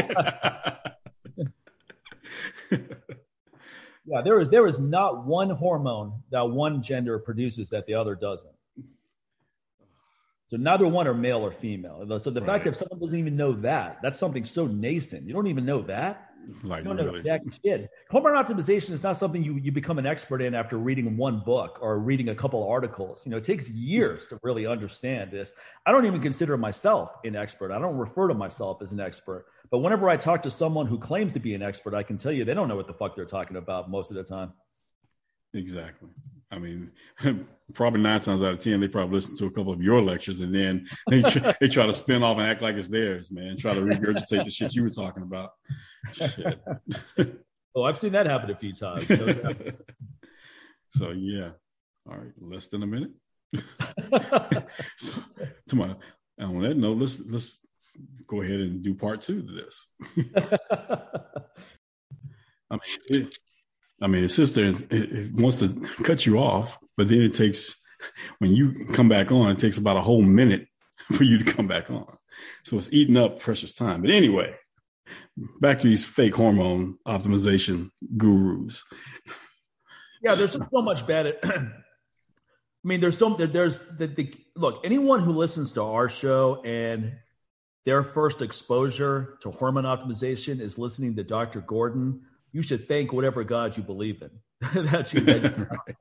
Yeah, there is there is not one hormone that one gender produces that the other doesn't. So neither one are male or female. So the fact Right. that someone doesn't even know that, that's something so nascent. You don't even know that. Like don't know really. jack shit. Hormone optimization is not something you, you become an expert in after reading one book or reading a couple articles. You know, it takes years to really understand this. I don't even consider myself an expert. I don't refer to myself as an expert. But whenever I talk to someone who claims to be an expert, I can tell you they don't know what the fuck they're talking about most of the time. Exactly. I mean, probably nine times out of ten, they probably listen to a couple of your lectures and then they try, they try to spin off and act like it's theirs, man. Try to regurgitate the shit you were talking about. Shit. Oh, I've seen that happen a few times. so yeah. All right, less than a minute. so, to my on that note, let's let's go ahead and do part two to this. I mean, it, I mean, it's just there. It, it wants to cut you off, but then it takes when you come back on, it takes about a whole minute for you to come back on. So it's eating up precious time. But anyway, back to these fake hormone optimization gurus. yeah, there's just so much bad. I mean, there's so there's the, the look. Anyone who listens to our show and their first exposure to hormone optimization is listening to Dr. Gordon. You should thank whatever God you believe in. that you, that you-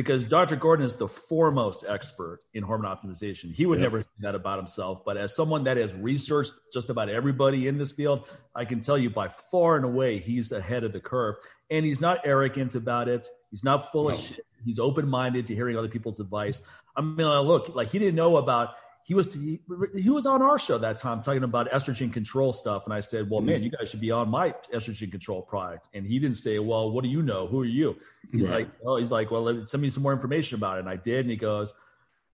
because Dr. Gordon is the foremost expert in hormone optimization. He would Yep. never say that about himself, but as someone that has researched just about everybody in this field, I can tell you by far and away he's ahead of the curve. And he's not arrogant about it. He's not full of shit. He's open minded to hearing other people's advice. I mean, look, like he didn't know about. He was he, he was on our show that time talking about estrogen control stuff, and I said, "Well, man, mm-hmm. you guys should be on my estrogen control product." And he didn't say, "Well, what do you know? Who are you?" He's Right. like, "Oh, he's like, well, let- send me some more information about it." And I did, and he goes,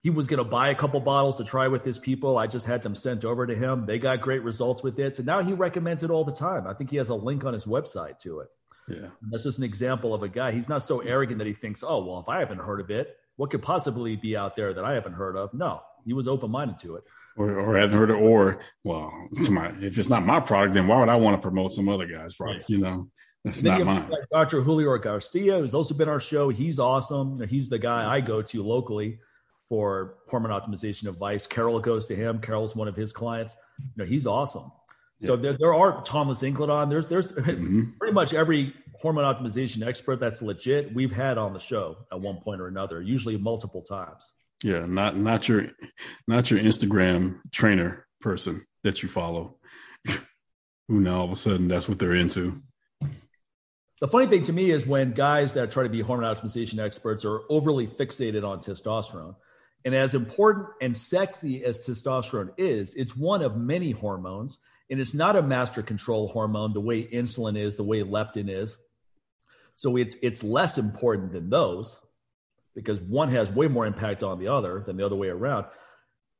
he was going to buy a couple bottles to try with his people. I just had them sent over to him. They got great results with it, so now he recommends it all the time. I think he has a link on his website to it. Yeah. And that's just an example of a guy. He's not so arrogant that he thinks, oh, well, if I haven't heard of it, what could possibly be out there that I haven't heard of? No, he was open minded to it. Or, or haven't heard it, or well, my, if it's not my product, then why would I want to promote some other guy's product? You know, That's not mine. Like Dr. Julio Garcia, who's also been our show. He's awesome. He's the guy I go to locally for hormone optimization advice. Carol goes to him. Carol's one of his clients. You know, he's awesome. So yeah. there, there are Thomas Incledon. There's there's mm-hmm. pretty much every hormone optimization expert that's legit we've had on the show at one point or another, usually multiple times. Yeah, not not your not your Instagram trainer person that you follow. Who now all of a sudden that's what they're into. The funny thing to me is when guys that try to be hormone optimization experts are overly fixated on testosterone. And as important and sexy as testosterone is, it's one of many hormones and it's not a master control hormone the way insulin is, the way leptin is. So it's it's less important than those because one has way more impact on the other than the other way around.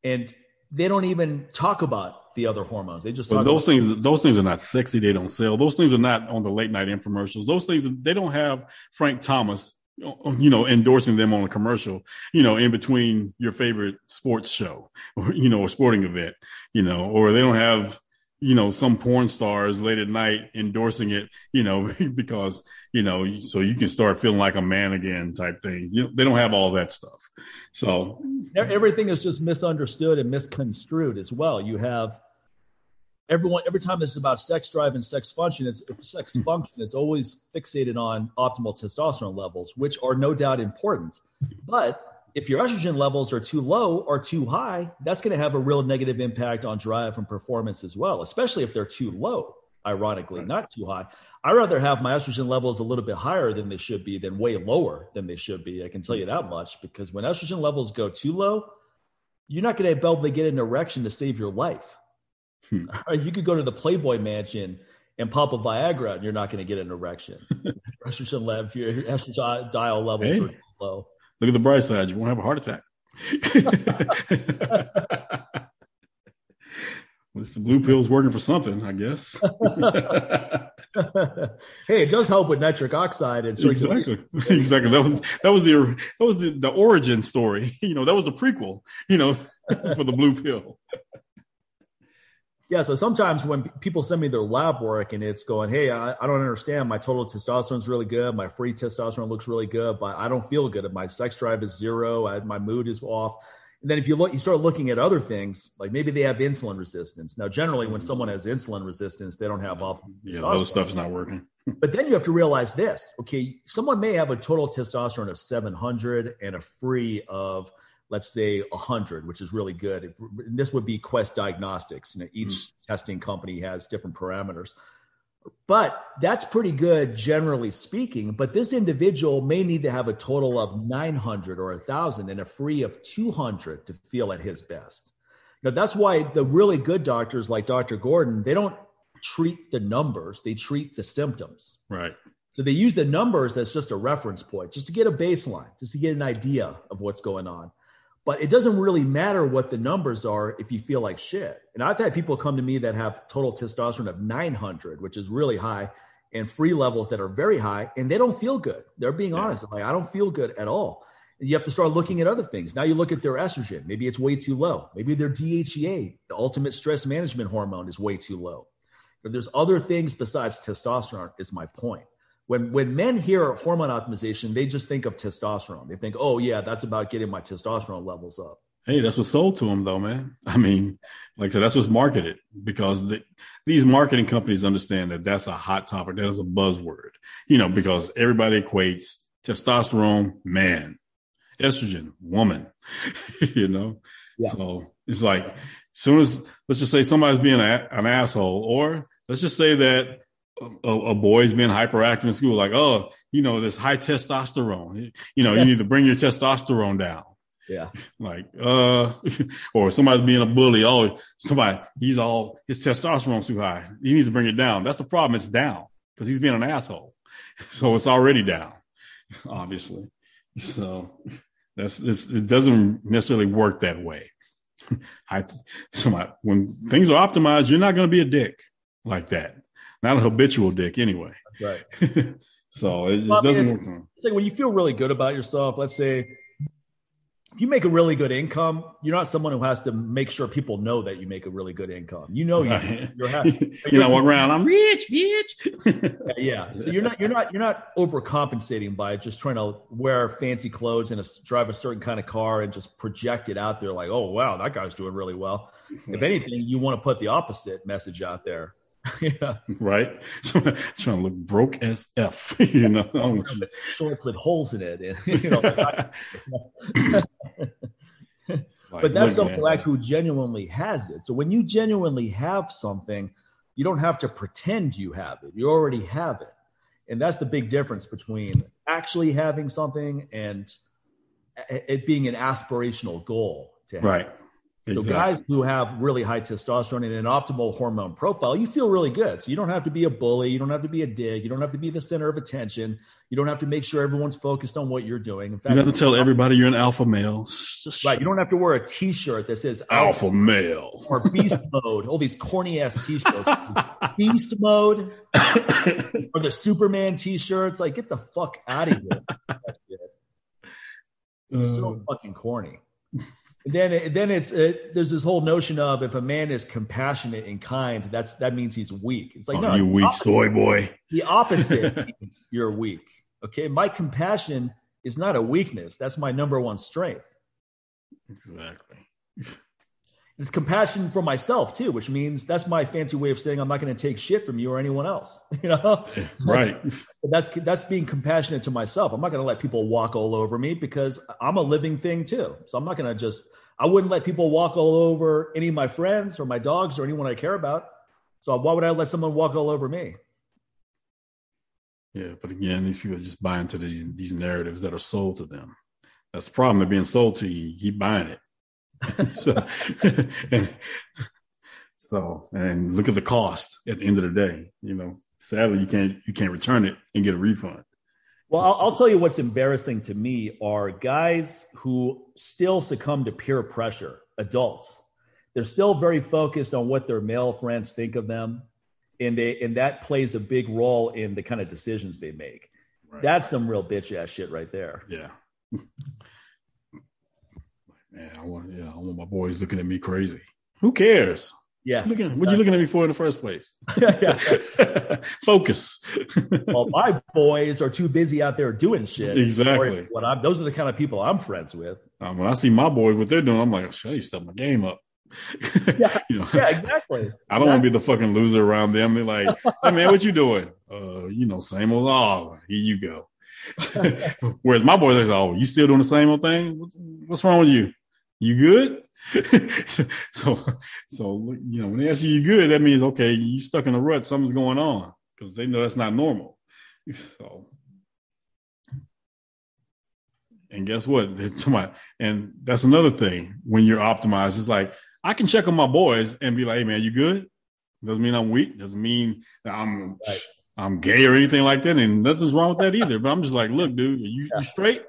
And they don't even talk about the other hormones. They just talk those things. Those things are not sexy. They don't sell. Those things are not on the late night infomercials. Those things they don't have Frank Thomas, you know, endorsing them on a commercial. You know, in between your favorite sports show, or you know, a sporting event. You know, or they don't have you know, some porn stars late at night endorsing it, you know, because, you know, so you can start feeling like a man again type thing. You know, they don't have all that stuff. So everything is just misunderstood and misconstrued as well. You have everyone, every time it's about sex drive and sex function, it's sex hmm. function, it's always fixated on optimal testosterone levels, which are no doubt important. But if your estrogen levels are too low or too high, that's going to have a real negative impact on drive and performance as well, especially if they're too low, ironically, right. not too high. I'd rather have my estrogen levels a little bit higher than they should be than way lower than they should be. I can tell you that much because when estrogen levels go too low, you're not going to be able to get an erection to save your life. Hmm. You could go to the Playboy mansion and pop a Viagra and you're not going to get an erection. estrogen level, your estrogen estradiol levels hey. are low. Look at the bright side. You won't have a heart attack. At least the blue pill's working for something, I guess. hey, it does help with nitric oxide and so exactly, exactly. That was that was the that was the, the origin story. You know, that was the prequel. You know, for the blue pill. Yeah, so sometimes when people send me their lab work and it's going, hey, I, I don't understand. My total testosterone is really good. My free testosterone looks really good, but I don't feel good. My sex drive is zero. I, my mood is off. And then if you look, you start looking at other things, like maybe they have insulin resistance. Now, generally, when someone has insulin resistance, they don't have all. Yeah, other stuff's not working. but then you have to realize this: okay, someone may have a total testosterone of 700 and a free of let's say 100 which is really good. This would be quest diagnostics. You know each mm. testing company has different parameters. But that's pretty good generally speaking. But this individual may need to have a total of 900 or 1000 and a free of 200 to feel at his best. Now that's why the really good doctors like dr gordon they don't treat the numbers they treat the symptoms. Right. So they use the numbers as just a reference point just to get a baseline just to get an idea of what's going on but it doesn't really matter what the numbers are if you feel like shit. And I've had people come to me that have total testosterone of 900, which is really high, and free levels that are very high, and they don't feel good. They're being yeah. honest. Like, I don't feel good at all. And you have to start looking at other things. Now you look at their estrogen. Maybe it's way too low. Maybe their DHEA, the ultimate stress management hormone, is way too low. But there's other things besides testosterone, is my point when when men hear hormone optimization, they just think of testosterone. They think, oh yeah, that's about getting my testosterone levels up. Hey, that's what's sold to them, though, man. I mean, like I said, that's what's marketed because the, these marketing companies understand that that's a hot topic. That is a buzzword, you know, because everybody equates testosterone, man, estrogen, woman, you know. Yeah. So it's like, as soon as let's just say somebody's being a, an asshole, or let's just say that a, a boy's being hyperactive in school, like, oh, you know, this high testosterone. You know, you need to bring your testosterone down. Yeah. Like, uh, or somebody's being a bully. Oh, somebody, he's all, his testosterone's too high. He needs to bring it down. That's the problem. It's down because he's being an asshole. So it's already down, obviously. So that's, it doesn't necessarily work that way. I, somebody, when things are optimized, you're not going to be a dick like that not a habitual dick anyway. Right. so it, well, doesn't I mean, work. It's like when you feel really good about yourself. Let's say if you make a really good income, you're not someone who has to make sure people know that you make a really good income. You know, you, you're happy. you know, walk around, I'm rich, bitch. yeah, so you're not, you're not, you're not overcompensating by just trying to wear fancy clothes and a, drive a certain kind of car and just project it out there like, oh wow, that guy's doing really well. If anything, you want to put the opposite message out there. yeah. Right. So trying to look broke as F, you know. Shorts with holes in it. And, you know, but that's something like who genuinely has it. So when you genuinely have something, you don't have to pretend you have it. You already have it. And that's the big difference between actually having something and eh, it being an aspirational goal to have. Right. So guys who have really high testosterone and an optimal hormone profile, you feel really good. So you don't have to be a bully, you don't have to be a dig, you don't have to be the center of attention, you don't have to make sure everyone's focused on what you're doing. In fact, you have to tell everybody you're an alpha male. Just right. You don't have to wear a T-shirt that says alpha, alpha male or beast mode. All these corny ass T-shirts, beast mode, or the Superman T-shirts. Like, get the fuck out of here. It's so uh. fucking corny then then it's it, there's this whole notion of if a man is compassionate and kind, that's that means he's weak. It's like oh, no, you weak opposite, soy boy. The opposite means you're weak. Okay, my compassion is not a weakness. That's my number one strength. Exactly. It's compassion for myself too, which means that's my fancy way of saying I'm not going to take shit from you or anyone else. You know, right? That's, that's that's being compassionate to myself. I'm not going to let people walk all over me because I'm a living thing too. So I'm not going to just. I wouldn't let people walk all over any of my friends or my dogs or anyone I care about. So why would I let someone walk all over me? Yeah, but again, these people just buy into these these narratives that are sold to them. That's the problem. They're being sold to you. You keep buying it. so, and, so, and look at the cost at the end of the day. You know, sadly, you can't you can't return it and get a refund. Well, I'll, I'll, tell you what's embarrassing to me are guys who still succumb to peer pressure. Adults, they're still very focused on what their male friends think of them, and they and that plays a big role in the kind of decisions they make. Right. That's some real bitch ass shit right there. Yeah. Man, I want yeah, I want my boys looking at me crazy. Who cares? Yeah. What, looking, what you looking at me for in the first place? Focus. well, my boys are too busy out there doing shit. Exactly. What I'm, those are the kind of people I'm friends with. Um, when I see my boys, what they're doing, I'm like, should I step my game up? yeah, you know, yeah, exactly. I don't want to be the fucking loser around them. They're like, hey man, what you doing? Uh, you know, same old. Oh, here you go. Whereas my boys are like, oh, you still doing the same old thing? What's wrong with you? You good? so, so you know, when they ask you you good, that means okay, you stuck in a rut. Something's going on because they know that's not normal. So, and guess what? And that's another thing when you're optimized. It's like I can check on my boys and be like, "Hey, man, you good?" Doesn't mean I'm weak. Doesn't mean I'm right. I'm gay or anything like that. And nothing's wrong with that either. But I'm just like, look, dude, you, you straight?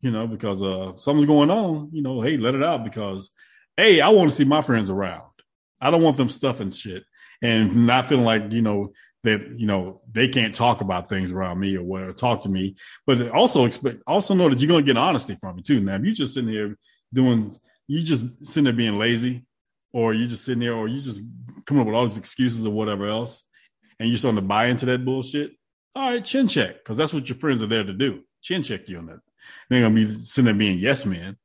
You know, because uh something's going on. You know, hey, let it out because hey, I want to see my friends around. I don't want them stuffing shit and not feeling like, you know, that, you know, they can't talk about things around me or whatever, talk to me. But also expect, also know that you're going to get honesty from me too. Now, if you just sitting here doing, you just sitting there being lazy or you just sitting there or you just coming up with all these excuses or whatever else and you're starting to buy into that bullshit. All right, chin check. Cause that's what your friends are there to do. Chin check you on that. They're to be sitting there being yes men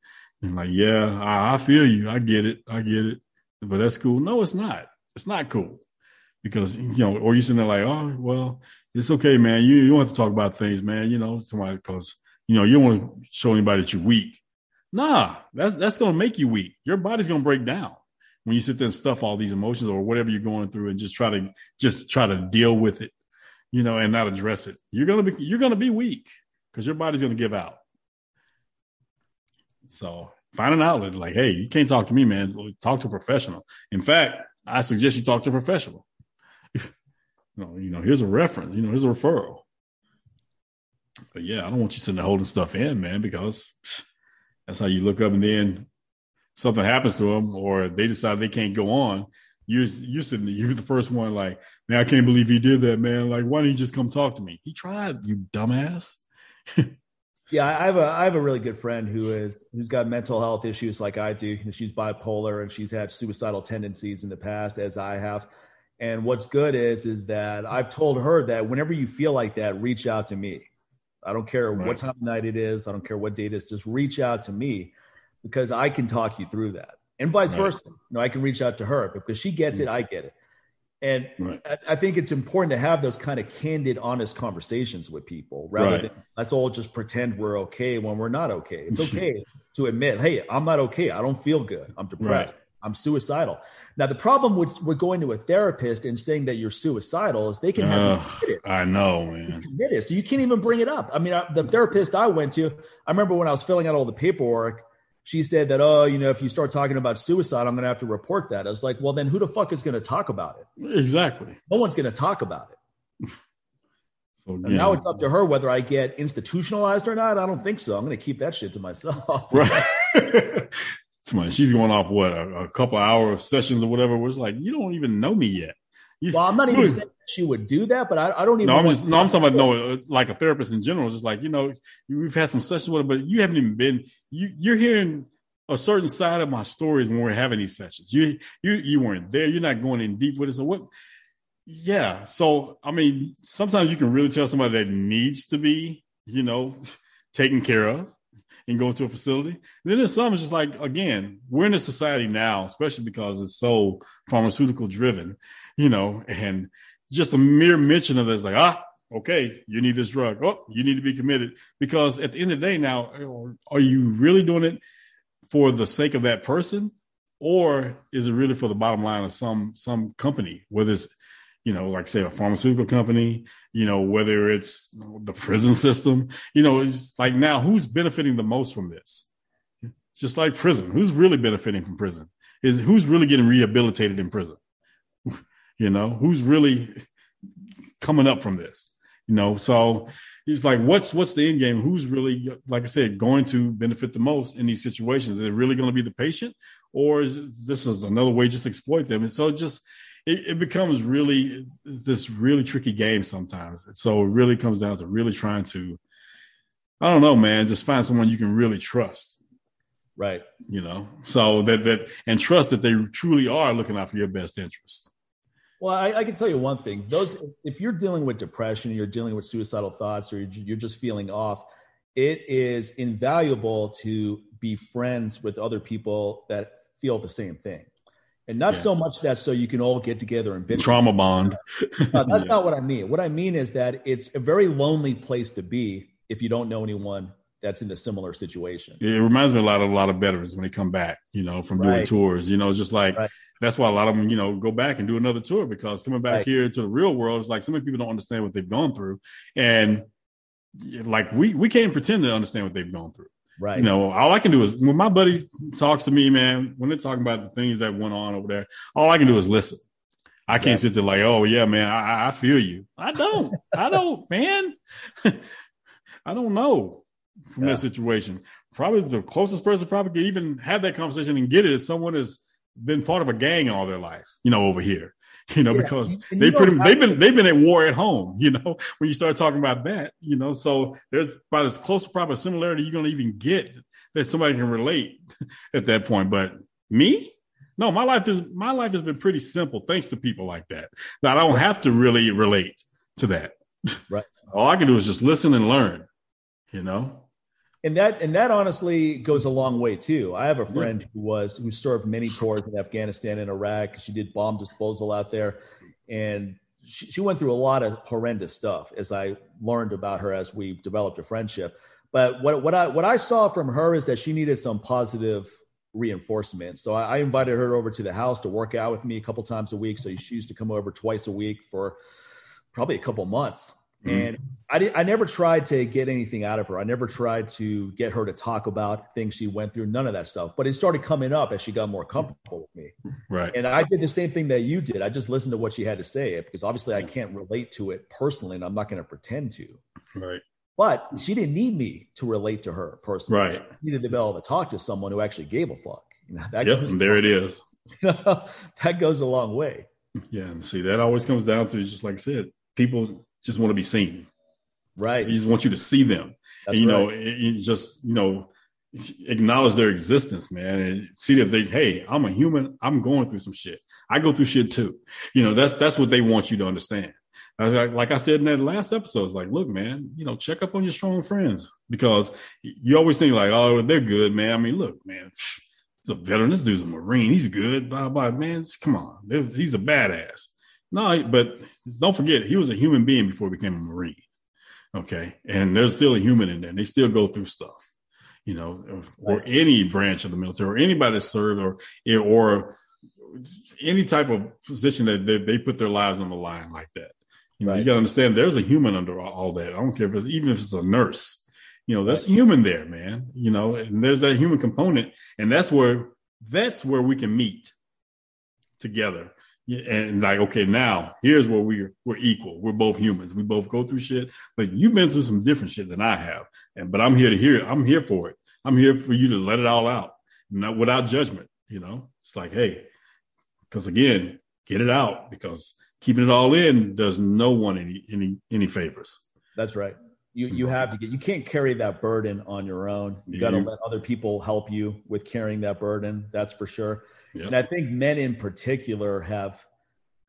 and like, yeah, I, I feel you. I get it. I get it. But that's cool. No, it's not. It's not cool because you know, or you sitting there like, oh, well, it's okay, man. You you don't have to talk about things, man. You know, because you know you don't want to show anybody that you're weak. Nah, that's that's gonna make you weak. Your body's gonna break down when you sit there and stuff all these emotions or whatever you're going through and just try to just try to deal with it, you know, and not address it. You're gonna be you're gonna be weak because your body's gonna give out. So find an outlet like, hey, you can't talk to me, man. Talk to a professional. In fact, I suggest you talk to a professional. you, know, you know, here's a reference, you know, here's a referral. But yeah, I don't want you sitting there holding stuff in, man, because that's how you look up and then something happens to them or they decide they can't go on. You're, you're sitting there, you're the first one like, man, I can't believe he did that, man. Like, why didn't he just come talk to me? He tried, you dumbass. Yeah, I have a I have a really good friend who is who's got mental health issues like I do. She's bipolar and she's had suicidal tendencies in the past, as I have. And what's good is is that I've told her that whenever you feel like that, reach out to me. I don't care right. what time of night it is. I don't care what date it is. Just reach out to me because I can talk you through that, and vice right. versa. You know, I can reach out to her because she gets it, hmm. I get it. And right. I, I, think it's important to have those kind of candid, honest conversations with people rather right. than let's all just pretend we're okay when we're not okay. It's okay to admit, hey, I'm not okay. I don't feel good. I'm depressed. Right. I'm suicidal. Now, the problem with, with going to a therapist and saying that you're suicidal is they can have uh, I know, man. It, so you can't even bring it up. I mean, I, the therapist I went to, I remember when I was filling out all the paperwork, she said that, oh, you know, if you start talking about suicide, I'm going to have to report that. I was like, well, then who the fuck is going to talk about it? Exactly. No one's going to talk about it. so yeah. now it's up to her whether I get institutionalized or not. I don't think so. I'm going to keep that shit to myself. Right. she's going off what a, a couple hour sessions or whatever. Was like, you don't even know me yet. Well, I'm not even saying she would do that, but I, I don't even. No, I'm just no, I'm talking about no, uh, like a therapist in general. Just like you know, we've had some sessions with her, but you haven't even been. You you're hearing a certain side of my stories when we're having these sessions. You you you weren't there. You're not going in deep with it. So what? Yeah. So I mean, sometimes you can really tell somebody that needs to be, you know, taken care of and go to a facility. And then there's some just like again, we're in a society now, especially because it's so pharmaceutical driven you know, and just a mere mention of this, like, ah, okay, you need this drug. Oh, you need to be committed. Because at the end of the day, now, are you really doing it for the sake of that person? Or is it really for the bottom line of some some company, whether it's you know, like say a pharmaceutical company, you know, whether it's the prison system, you know, it's like now who's benefiting the most from this? Just like prison, who's really benefiting from prison? Is who's really getting rehabilitated in prison? You know, who's really coming up from this? You know, so he's like, what's what's the end game? Who's really, like I said, going to benefit the most in these situations? Is it really going to be the patient, or is this is another way just exploit them? And so just it, it becomes really this really tricky game sometimes. So it really comes down to really trying to, I don't know, man, just find someone you can really trust. Right. You know, so that that and trust that they truly are looking out for your best interest. Well, I, I, can tell you one thing: those if you're dealing with depression, you're dealing with suicidal thoughts, or you're, you're just feeling off, it is invaluable to be friends with other people that feel the same thing, and not yeah. so much that so you can all get together and bitch. Trauma bond. uh, that's yeah. not what I mean. What I mean is that it's a very lonely place to be if you don't know anyone that's in a similar situation. It reminds me a lot of a lot of veterans when they come back, you know, from right. doing tours. You know, it's just like right that's why a lot of them, you know, go back and do another tour because coming back right. here to the real world is like so many people don't understand what they've gone through, and like we we can't pretend to understand what they've gone through. Right. You know, all I can do is when my buddy talks to me, man, when they're talking about the things that went on over there, all I can do is listen. I can't sit there like, oh yeah, man, I, I feel you. I don't. I don't, man. I don't know from yeah. that situation. Probably the closest person probably could even have that conversation and get it is someone is been part of a gang all their life, you know, over here, you know, yeah. because they pretty they've been they've been at war at home, you know, when you start talking about that, you know, so there's about as close to proper similarity you're gonna even get that somebody can relate at that point. But me, no, my life is my life has been pretty simple thanks to people like that. That I don't have to really relate to that. Right. All I can do is just listen and learn, you know and that and that honestly goes a long way too. I have a friend who was who served many tours in Afghanistan and Iraq. She did bomb disposal out there, and she, she went through a lot of horrendous stuff. As I learned about her as we developed a friendship, but what what I what I saw from her is that she needed some positive reinforcement. So I, I invited her over to the house to work out with me a couple times a week. So she used to come over twice a week for probably a couple months. Mm-hmm. And I, did, I never tried to get anything out of her. I never tried to get her to talk about things she went through, none of that stuff. But it started coming up as she got more comfortable with me. Right. And I did the same thing that you did. I just listened to what she had to say because obviously I can't relate to it personally and I'm not going to pretend to. Right. But she didn't need me to relate to her personally. Right. She needed to be able to talk to someone who actually gave a fuck. You know, that yep, goes, there it is. that goes a long way. Yeah. And see, that always comes down to just like I said, people just want to be seen. Right. They just want you to see them. and, you right. know, it, just you know, acknowledge their existence, man, and see that they, hey, I'm a human. I'm going through some shit. I go through shit too. You know, that's that's what they want you to understand. Like I said in that last episode, it's like, look, man, you know, check up on your strong friends because you always think like, oh, they're good, man. I mean, look, man, he's a veteran. This dude's a Marine. He's good. Blah, blah, man. Come on. He's a badass. No, but don't forget, he was a human being before he became a Marine. Okay. And there's still a human in there. And they still go through stuff, you know, or, or any branch of the military or anybody that served or, or any type of position that they, they put their lives on the line like that. You know, right. you got to understand there's a human under all that. I don't care if it's even if it's a nurse. You know, that's right. human there, man. You know, and there's that human component, and that's where that's where we can meet together. And like, okay, now here's where we're we're equal. We're both humans. We both go through shit, but you've been through some different shit than I have. And but I'm here to hear it. I'm here for it. I'm here for you to let it all out, not without judgment. You know, it's like, hey, because again, get it out because keeping it all in does no one any any any favors. That's right. You you have to get you can't carry that burden on your own. You got to let other people help you with carrying that burden. That's for sure. Yep. And I think men in particular have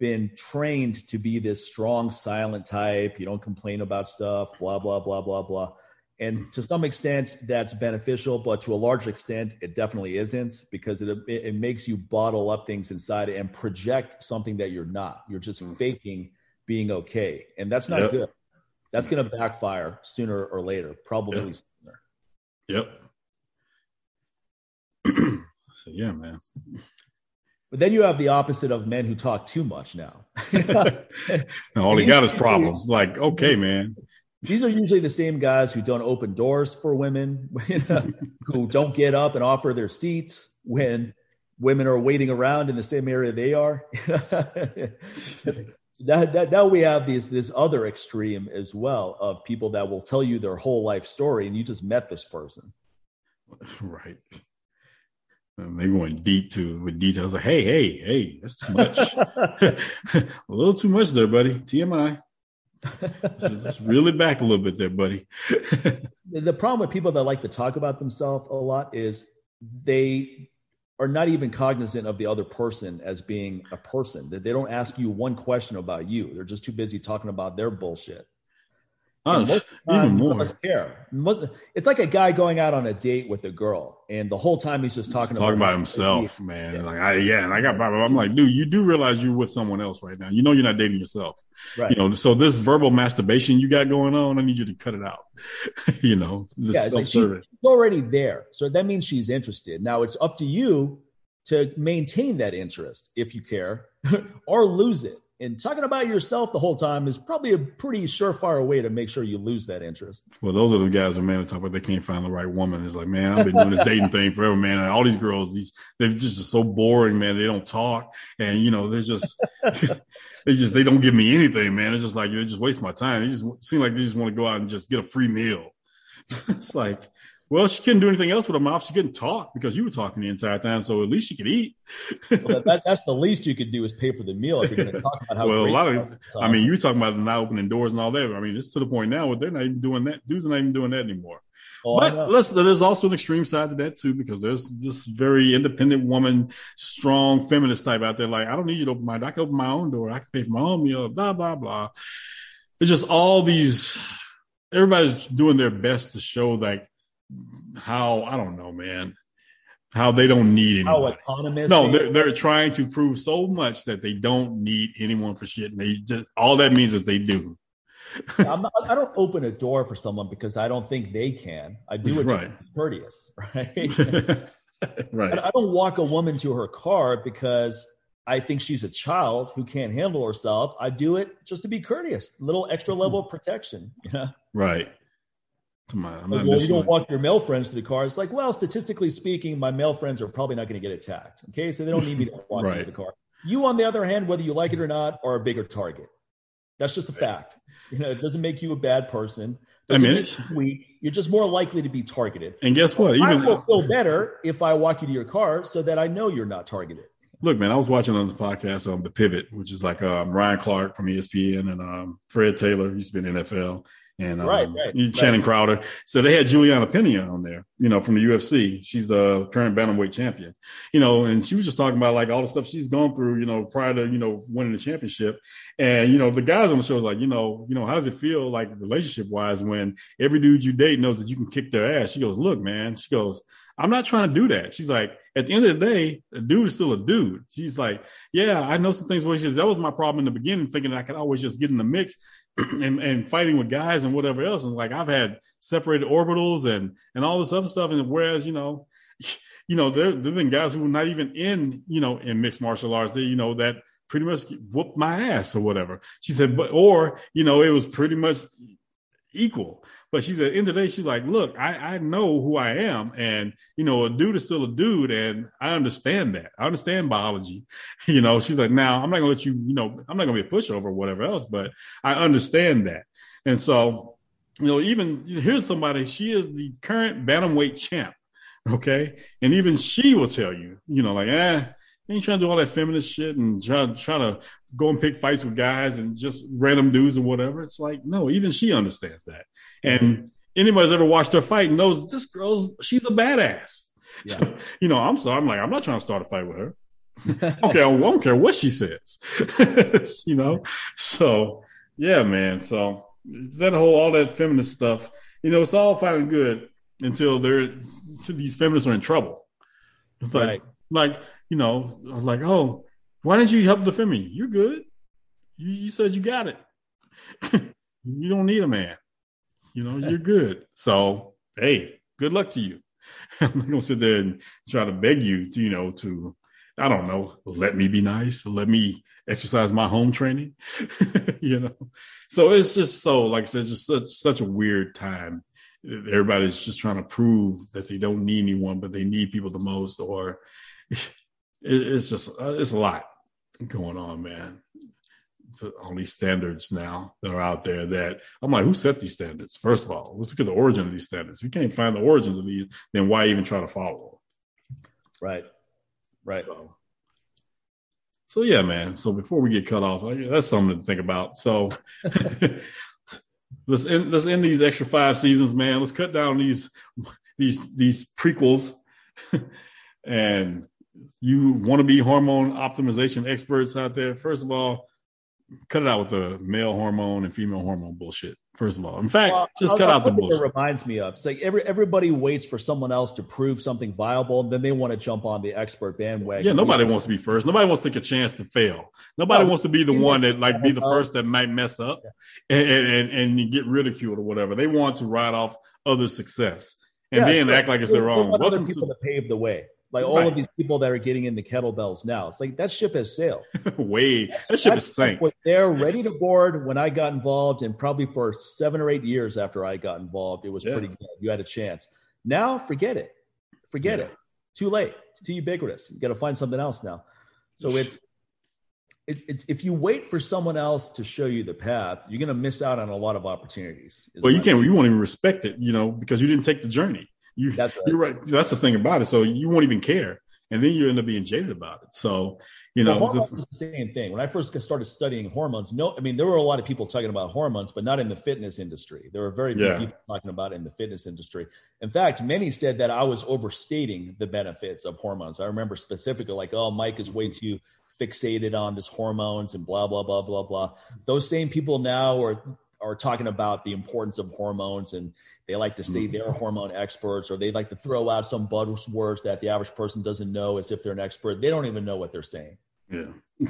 been trained to be this strong, silent type. You don't complain about stuff. Blah blah blah blah blah. And to some extent, that's beneficial, but to a large extent, it definitely isn't because it, it, makes you bottle up things inside and project something that you're not. You're just mm. faking being okay. And that's not yep. good. That's going to backfire sooner or later, probably yep. sooner. Yep. so, yeah, man. But then you have the opposite of men who talk too much now. all he got is problems. Like, okay, man, these are usually the same guys who don't open doors for women, who don't get up and offer their seats when women are waiting around in the same area they are. that, that, now we have these, this other extreme as well of people that will tell you their whole life story and you just met this person. Right. Uh, and they're going deep to with details like, hey, hey, hey, that's too much. a little too much there, buddy. TMI it's really back a little bit there, buddy. the problem with people that like to talk about themselves a lot is they are not even cognizant of the other person as being a person. That they don't ask you one question about you. They're just too busy talking about their bullshit. Us, even more. Care. It's like a guy going out on a date with a girl, and the whole time he's just talking, talking about, about himself, man. Yeah. Like, I, yeah, and I got, I'm like, dude, you do realize you're with someone else right now. You know, you're not dating yourself. Right. You know, so this verbal masturbation you got going on, I need you to cut it out. you know, yeah, like she's already there, so that means she's interested. Now it's up to you to maintain that interest if you care, or lose it and talking about yourself the whole time is probably a pretty surefire way to make sure you lose that interest. Well, those are the guys that man that talk they can't find the right woman. It's like, man, I've been doing this dating thing forever, man. And all these girls, these they're just so boring, man. They don't talk, and you know, they're just they just they don't give me anything, man. It's just like they just waste my time. They just seem like they just want to go out and just get a free meal. it's like well, she couldn't do anything else with her mouth. She couldn't talk because you were talking the entire time. So at least she could eat. well, that, that's the least you could do is pay for the meal if you're going to talk about how. well, a lot of, I mean, you're talking about not opening doors and all that. I mean, it's to the point now where they're not even doing that. Dudes are not even doing that anymore. Oh, but let's, there's also an extreme side to that too, because there's this very independent woman, strong feminist type out there. Like, I don't need you to open my, door. I can open my own door. I can pay for my own meal, blah, blah, blah. It's just all these, everybody's doing their best to show like how I don't know, man. How they don't need anyone. How autonomous? No, they're they're trying to prove so much that they don't need anyone for shit. And they just all that means is they do. I'm not, I don't open a door for someone because I don't think they can. I do it right. to be courteous, right? right. I don't walk a woman to her car because I think she's a child who can't handle herself. I do it just to be courteous, little extra level of protection. Yeah. Right. My, well, you don't walk your male friends to the car. It's like, well, statistically speaking, my male friends are probably not going to get attacked. Okay, so they don't need me to walk right. to the car. You, on the other hand, whether you like it or not, are a bigger target. That's just a fact. You know, it doesn't make you a bad person. Doesn't I mean, it's weak. You're just more likely to be targeted. And guess what? Even, I will feel better if I walk you to your car so that I know you're not targeted. Look, man, I was watching on the podcast on um, the Pivot, which is like um, Ryan Clark from ESPN and um, Fred Taylor, used to be in NFL and um, right, right, Channing right. Crowder. So they had Julianna Peña on there, you know, from the UFC. She's the current bantamweight champion, you know, and she was just talking about like all the stuff she's gone through, you know, prior to you know winning the championship. And you know, the guys on the show was like, you know, you know, how does it feel like relationship wise when every dude you date knows that you can kick their ass? She goes, look, man. She goes, I'm not trying to do that. She's like, at the end of the day, a dude is still a dude. She's like, yeah, I know some things where she that was my problem in the beginning, thinking I could always just get in the mix and, and fighting with guys and whatever else. And like I've had separated orbitals and and all this other stuff. And whereas, you know, you know, there there've been guys who were not even in, you know, in mixed martial arts, they, you know, that pretty much whooped my ass or whatever. She said, but or, you know, it was pretty much equal. But she said, at the end of the day, she's like, look, I, I know who I am. And, you know, a dude is still a dude. And I understand that. I understand biology. You know, she's like, now I'm not gonna let you, you know, I'm not gonna be a pushover or whatever else, but I understand that. And so, you know, even here's somebody, she is the current bantamweight champ. Okay. And even she will tell you, you know, like, eh, ain't trying to do all that feminist shit and try, try to go and pick fights with guys and just random dudes and whatever. It's like, no, even she understands that. And anybody's ever watched her fight knows this girl's, she's a badass. Yeah. So, you know, I'm sorry. I'm like, I'm not trying to start a fight with her. okay, I don't care what she says. you know, so yeah, man. So that whole all that feminist stuff, you know, it's all fine and good until they're these feminists are in trouble. It's like, Right. like you know, like oh, why didn't you help defend me? You're good. You, you said you got it. you don't need a man. You know, you're good. So hey, good luck to you. I'm not gonna sit there and try to beg you, to, you know, to I don't know, let me be nice, let me exercise my home training, you know. So it's just so, like I said, just such such a weird time. Everybody's just trying to prove that they don't need anyone, but they need people the most, or it, it's just uh, it's a lot going on, man. All these standards now that are out there that I'm like, who set these standards? First of all, let's look at the origin of these standards. If you can't find the origins of these, then why even try to follow them? Right. Right. So, so yeah, man. So before we get cut off, that's something to think about. So let's end, let's end these extra five seasons, man. Let's cut down these these these prequels. and you want to be hormone optimization experts out there? First of all, cut it out with the male hormone and female hormone bullshit. First of all, in fact, Well, just I'll- cut I'll out the tell you what bullshit. It reminds me of. It's like every everybody waits for someone else to prove something viable, and then they want to jump on the expert bandwagon. Yeah, nobody wants to be first. Nobody wants to take a chance to fail. Nobody No, wants to be the one that like be the first that might mess up and, and and you get ridiculed or whatever. They want to ride off other success and Yeah, then act like it's They- their own. want other Welcome people to to pave the way. Like all Right. of these people that are getting in the kettlebells now. It's like that ship has sailed. way that ship That is sank. was there ready to board when I got involved, and probably for seven or eight years after I got involved, it was Yeah. pretty good. You had a chance. Now, forget it. Forget Yeah. it. Too late. It's too ubiquitous. You got to find something else now. So it's, it's, it's if you wait for someone else to show you the path, you're going to miss out on a lot of opportunities. Well, you can't. You won't even respect it, you know, because you didn't take the journey. You, That's right. you're right. That's the thing about it. So you won't even care, and then you end up being jaded about it. So you know, Well, the- hormones is the same thing. When I first started studying hormones, no, I mean there were a lot of people talking about hormones, but not in the fitness industry. There were very few Yeah. people talking about it in the fitness industry. In fact, many said that I was overstating the benefits of hormones. I remember specifically like, "Oh, Mike is way too fixated on this hormones and blah blah blah blah blah." Those same people now are are talking about the importance of hormones and they like to say mm-hmm. they're hormone experts or they like to throw out some buzzwords that the average person doesn't know as if they're an expert. They don't even know what they're saying. yeah.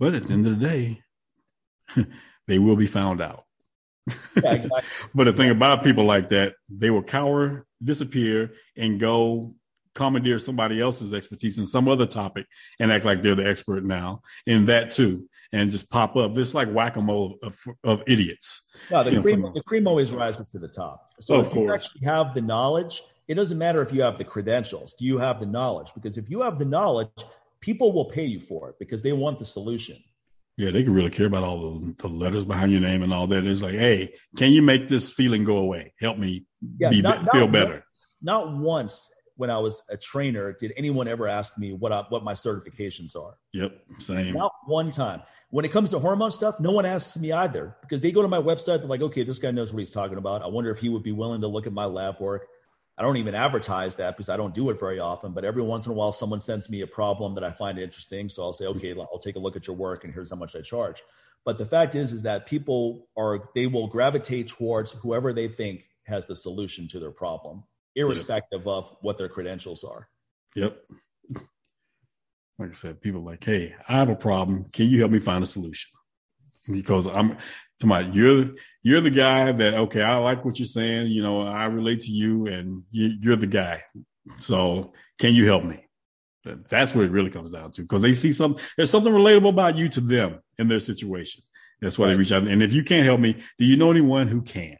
But at the end of the day, they will be found out. Yeah, exactly. But the thing about people like that, they will cower, disappear, and go commandeer somebody else's expertise in some other topic and act like they're the expert now in that too, and just pop up. It's like whack a mole of, of idiots. No, the you know, cream, from- the cream always rises to the top. So Of if you actually have the knowledge, it doesn't matter if you have the credentials. Do you have the knowledge? Because if you have the knowledge, people will pay you for it because they want the solution. Yeah, they can really care about all the, the letters behind your name and all that. It's like, hey, can you make this feeling go away? Help me Yeah, be, not- feel not better. once- not once when I was a trainer did anyone ever ask me what I, what my certifications are. Yep, same. Not one time. When it comes to hormone stuff, no one asks me either because they go to my website. They're like, okay, this guy knows what he's talking about. I wonder if he would be willing to look at my lab work. I don't even advertise that because I don't do it very often. But every once in a while, someone sends me a problem that I find interesting. So I'll say, okay, I'll take a look at your work and here's how much I charge. But the fact is, is that people are they will gravitate towards whoever they think has the solution to their problem, irrespective yep. of what their credentials are. Yep. Like I said, people like, hey, I have a problem. Can you help me find a solution? Because I'm to my you're you're the guy that okay, I like what you're saying. You know, I relate to you, and you, are the guy. So can you help me? That's what it really comes down to because they see something. There's something relatable about you to them in their situation. That's why right. they reach out. And if you can't help me, do you know anyone who can?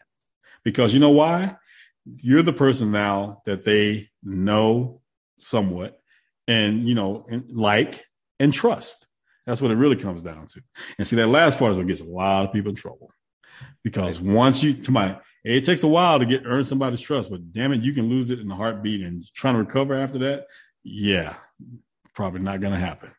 because you know why? You're the person now that they know somewhat and, you know, and like and trust. That's what it really comes down to. And see, that last part is what gets a lot of people in trouble because once you, to my, it takes a while to get earn somebody's trust, but damn it, you can lose it in a heartbeat and trying to recover after that. Yeah, probably not going to happen.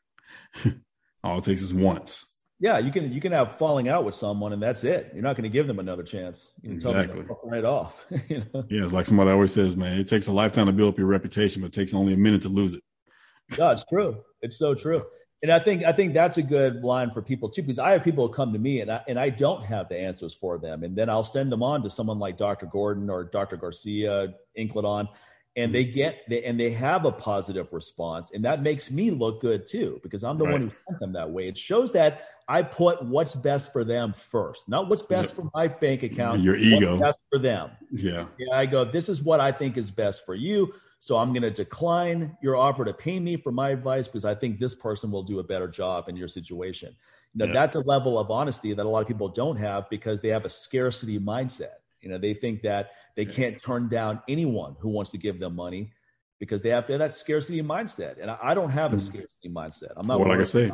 All it takes is once. Yeah, you can you can have falling out with someone and that's it. You're not going to give them another chance. You can exactly. tell them right off. you know? Yeah, it's like somebody always says, man, it takes a lifetime to build up your reputation, but it takes only a minute to lose it. Yeah, it's true. It's so true. And I think I think that's a good line for people too, because I have people come to me and I and I don't have the answers for them, and then I'll send them on to someone like Dr. Gordon or Dr. Garcia, Incledon, and they get they, and they have a positive response and that makes me look good too because i'm the right. one who sent them that way. It shows that i put what's best for them first not what's best for my bank account your ego. best for them. Yeah. Yeah i go this is what i think is best for you so i'm going to decline your offer to pay me for my advice because i think this person will do a better job in your situation. Now yeah. that's a level of honesty that a lot of people don't have because they have a scarcity mindset you know, they think that they can't turn down anyone who wants to give them money because they have, that scarcity mindset. And I, I don't have a mm. scarcity mindset. I'm not. Well, like I say,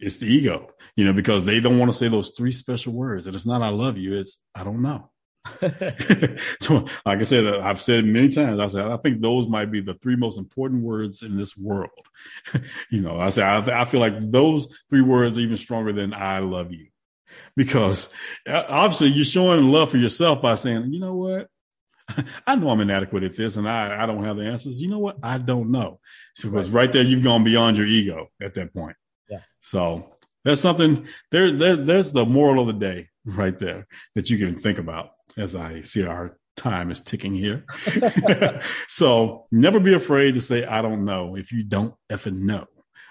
it's the ego, you know, because they don't want to say those three special words. And it's not, I love you. It's, I don't know. so, like I said, I've said many times. I said I think those might be the three most important words in this world. you know, I say I, I, feel like those three words are even stronger than "I love you." Because uh, obviously you're showing love for yourself by saying, you know what? I know I'm inadequate at this and I, I don't have the answers. You know what? I don't know. So because right. right there, you've gone beyond your ego at that point. Yeah. So that's something there, there, there's the moral of the day right there that you can think about as I see our time is ticking here. so never be afraid to say, I don't know if you don't effing know.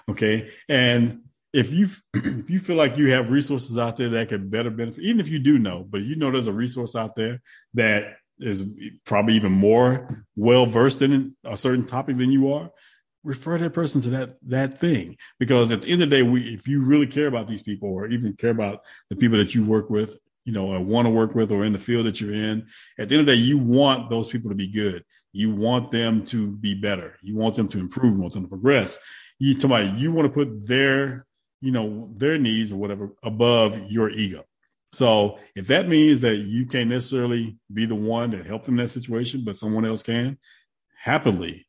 Okay. And if you if you feel like you have resources out there that could better benefit, even if you do know, but you know there's a resource out there that is probably even more well versed in a certain topic than you are, refer that person to that that thing. Because at the end of the day, we if you really care about these people or even care about the people that you work with, you know, or want to work with or in the field that you're in, at the end of the day, you want those people to be good. You want them to be better. You want them to improve, you want them to progress. You, somebody, you want to put their you know, their needs or whatever above your ego. So if that means that you can't necessarily be the one that helped them in that situation, but someone else can, happily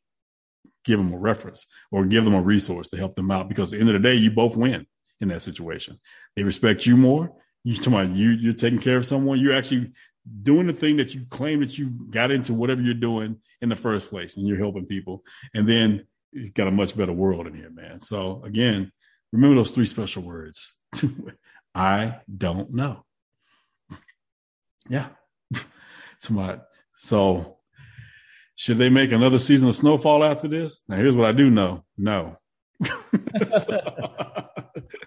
give them a reference or give them a resource to help them out. Because at the end of the day, you both win in that situation. They respect you more. You you you're taking care of someone. You're actually doing the thing that you claim that you got into whatever you're doing in the first place, and you're helping people. And then you've got a much better world in here, man. So again, Remember those three special words. I don't know. yeah. Smart. So should they make another season of Snowfall after this? Now here's what I do know. No.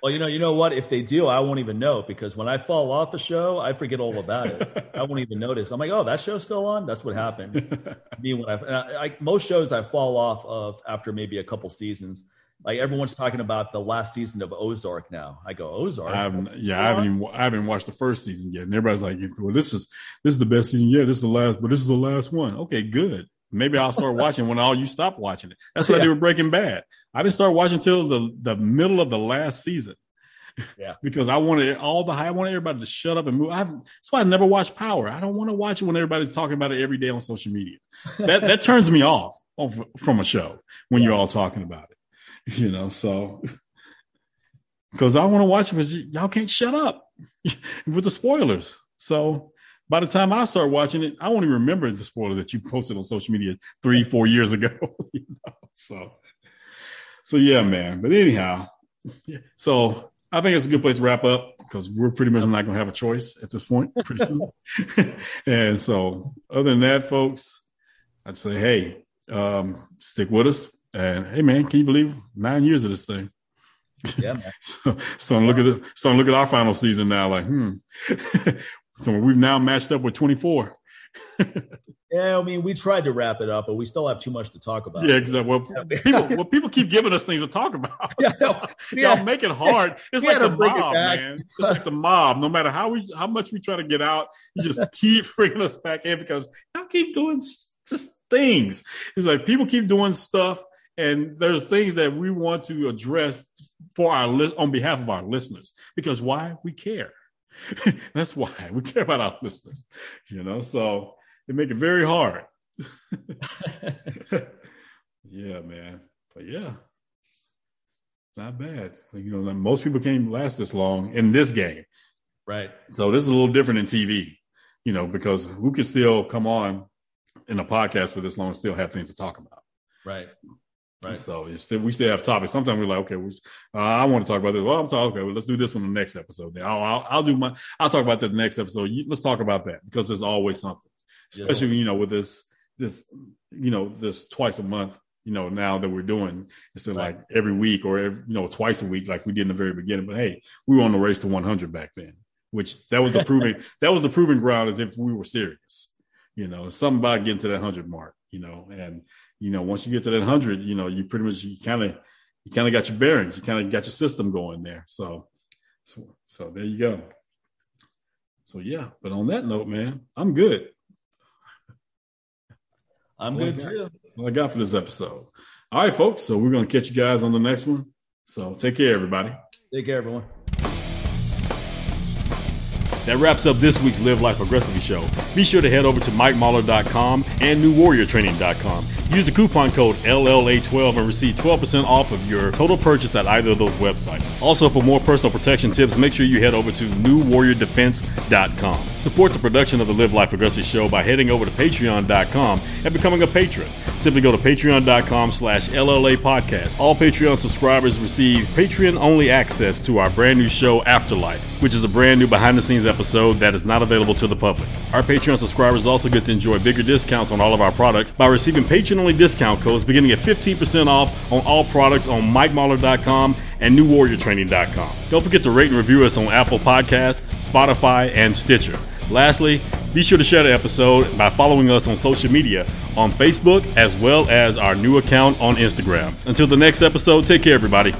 well, you know, you know what? If they do, I won't even know because when I fall off a show, I forget all about it. I won't even notice. I'm like, oh, that show's still on. That's what happens. Me when I, I most shows I fall off of after maybe a couple seasons like everyone's talking about the last season of Ozark now. I go Ozark. I haven't, yeah, I haven't even I haven't watched the first season yet. And everybody's like, "Well, this is this is the best season yet. This is the last, but this is the last one." Okay, good. Maybe I'll start watching when all you stop watching it. That's what yeah. I did with Breaking Bad. I didn't start watching until the the middle of the last season. Yeah. because I wanted all the I wanted everybody to shut up and move. I, that's why I never watch Power. I don't want to watch it when everybody's talking about it every day on social media. That that turns me off from a show when you're all talking about it. You know, so because I want to watch it because y'all can't shut up with the spoilers. So by the time I start watching it, I won't even remember the spoilers that you posted on social media three, four years ago. you know? So, so yeah, man. But anyhow, so I think it's a good place to wrap up because we're pretty much not going to have a choice at this point pretty soon. and so, other than that, folks, I'd say, hey, um, stick with us. And hey, man, can you believe nine years of this thing? Yeah, man. So, so look at the, so look at our final season now. Like, hmm. so we've now matched up with 24. Yeah, I mean, we tried to wrap it up, but we still have too much to talk about. Yeah, exactly. Well, people, well, people keep giving us things to talk about. Yeah, So, yeah. Y'all make it hard. It's like the to it mob, man. It's like the mob. No matter how we, how much we try to get out, you just keep bringing us back in because y'all keep doing just things. It's like people keep doing stuff, and there's things that we want to address for our list on behalf of our listeners. Because why? We care. That's why we care about our listeners. You know, so they make it very hard. yeah, man. But yeah, not bad. You know, most people can't last this long in this game. Right. So this is a little different in TV, you know, because who can still come on in a podcast for this long and still have things to talk about? Right. Right. So still, we still have topics. Sometimes we're like, okay, we, uh, I want to talk about this. Well, I'm talking. Okay, well, let's do this one in the next episode. Then I'll, I'll, I'll do my. I'll talk about that the next episode. You, let's talk about that because there's always something, Yeah. especially you know with this this you know this twice a month. You know now that we're doing instead Right. like every week or every, you know twice a week like we did in the very beginning. But hey, we were on the race to 100 back then, which that was the proving that was the proving ground as if we were serious. You know, something about getting to that 100 mark. You know, and you know, once you get to that hundred, you know, you pretty much you kind of you kind of got your bearings, you kind of got your system going there. So, so, so there you go. So yeah, but on that note, man, I'm good. I'm good too. All I got for this episode. All right, folks. So we're gonna catch you guys on the next one. So take care, everybody. Take care, everyone. That wraps up this week's Live Life Aggressively show. Be sure to head over to MikeMahler.com and NewWarriorTraining.com. Use the coupon code LLA12 and receive 12% off of your total purchase at either of those websites. Also, for more personal protection tips, make sure you head over to NewWarriorDefense.com. Support the production of the Live Life Aggressively show by heading over to Patreon.com and becoming a patron. Simply go to Patreon.com slash LLA podcast. All Patreon subscribers receive Patreon-only access to our brand new show, Afterlife, which is a brand new behind-the-scenes episode that is not available to the public. Our Patreon subscribers also get to enjoy bigger discounts on all of our products by receiving Patreon-only discount codes beginning at 15% off on all products on MikeMahler.com and NewWarriorTraining.com. Don't forget to rate and review us on Apple Podcasts, Spotify, and Stitcher. Lastly, be sure to share the episode by following us on social media on Facebook as well as our new account on Instagram. Until the next episode, take care, everybody.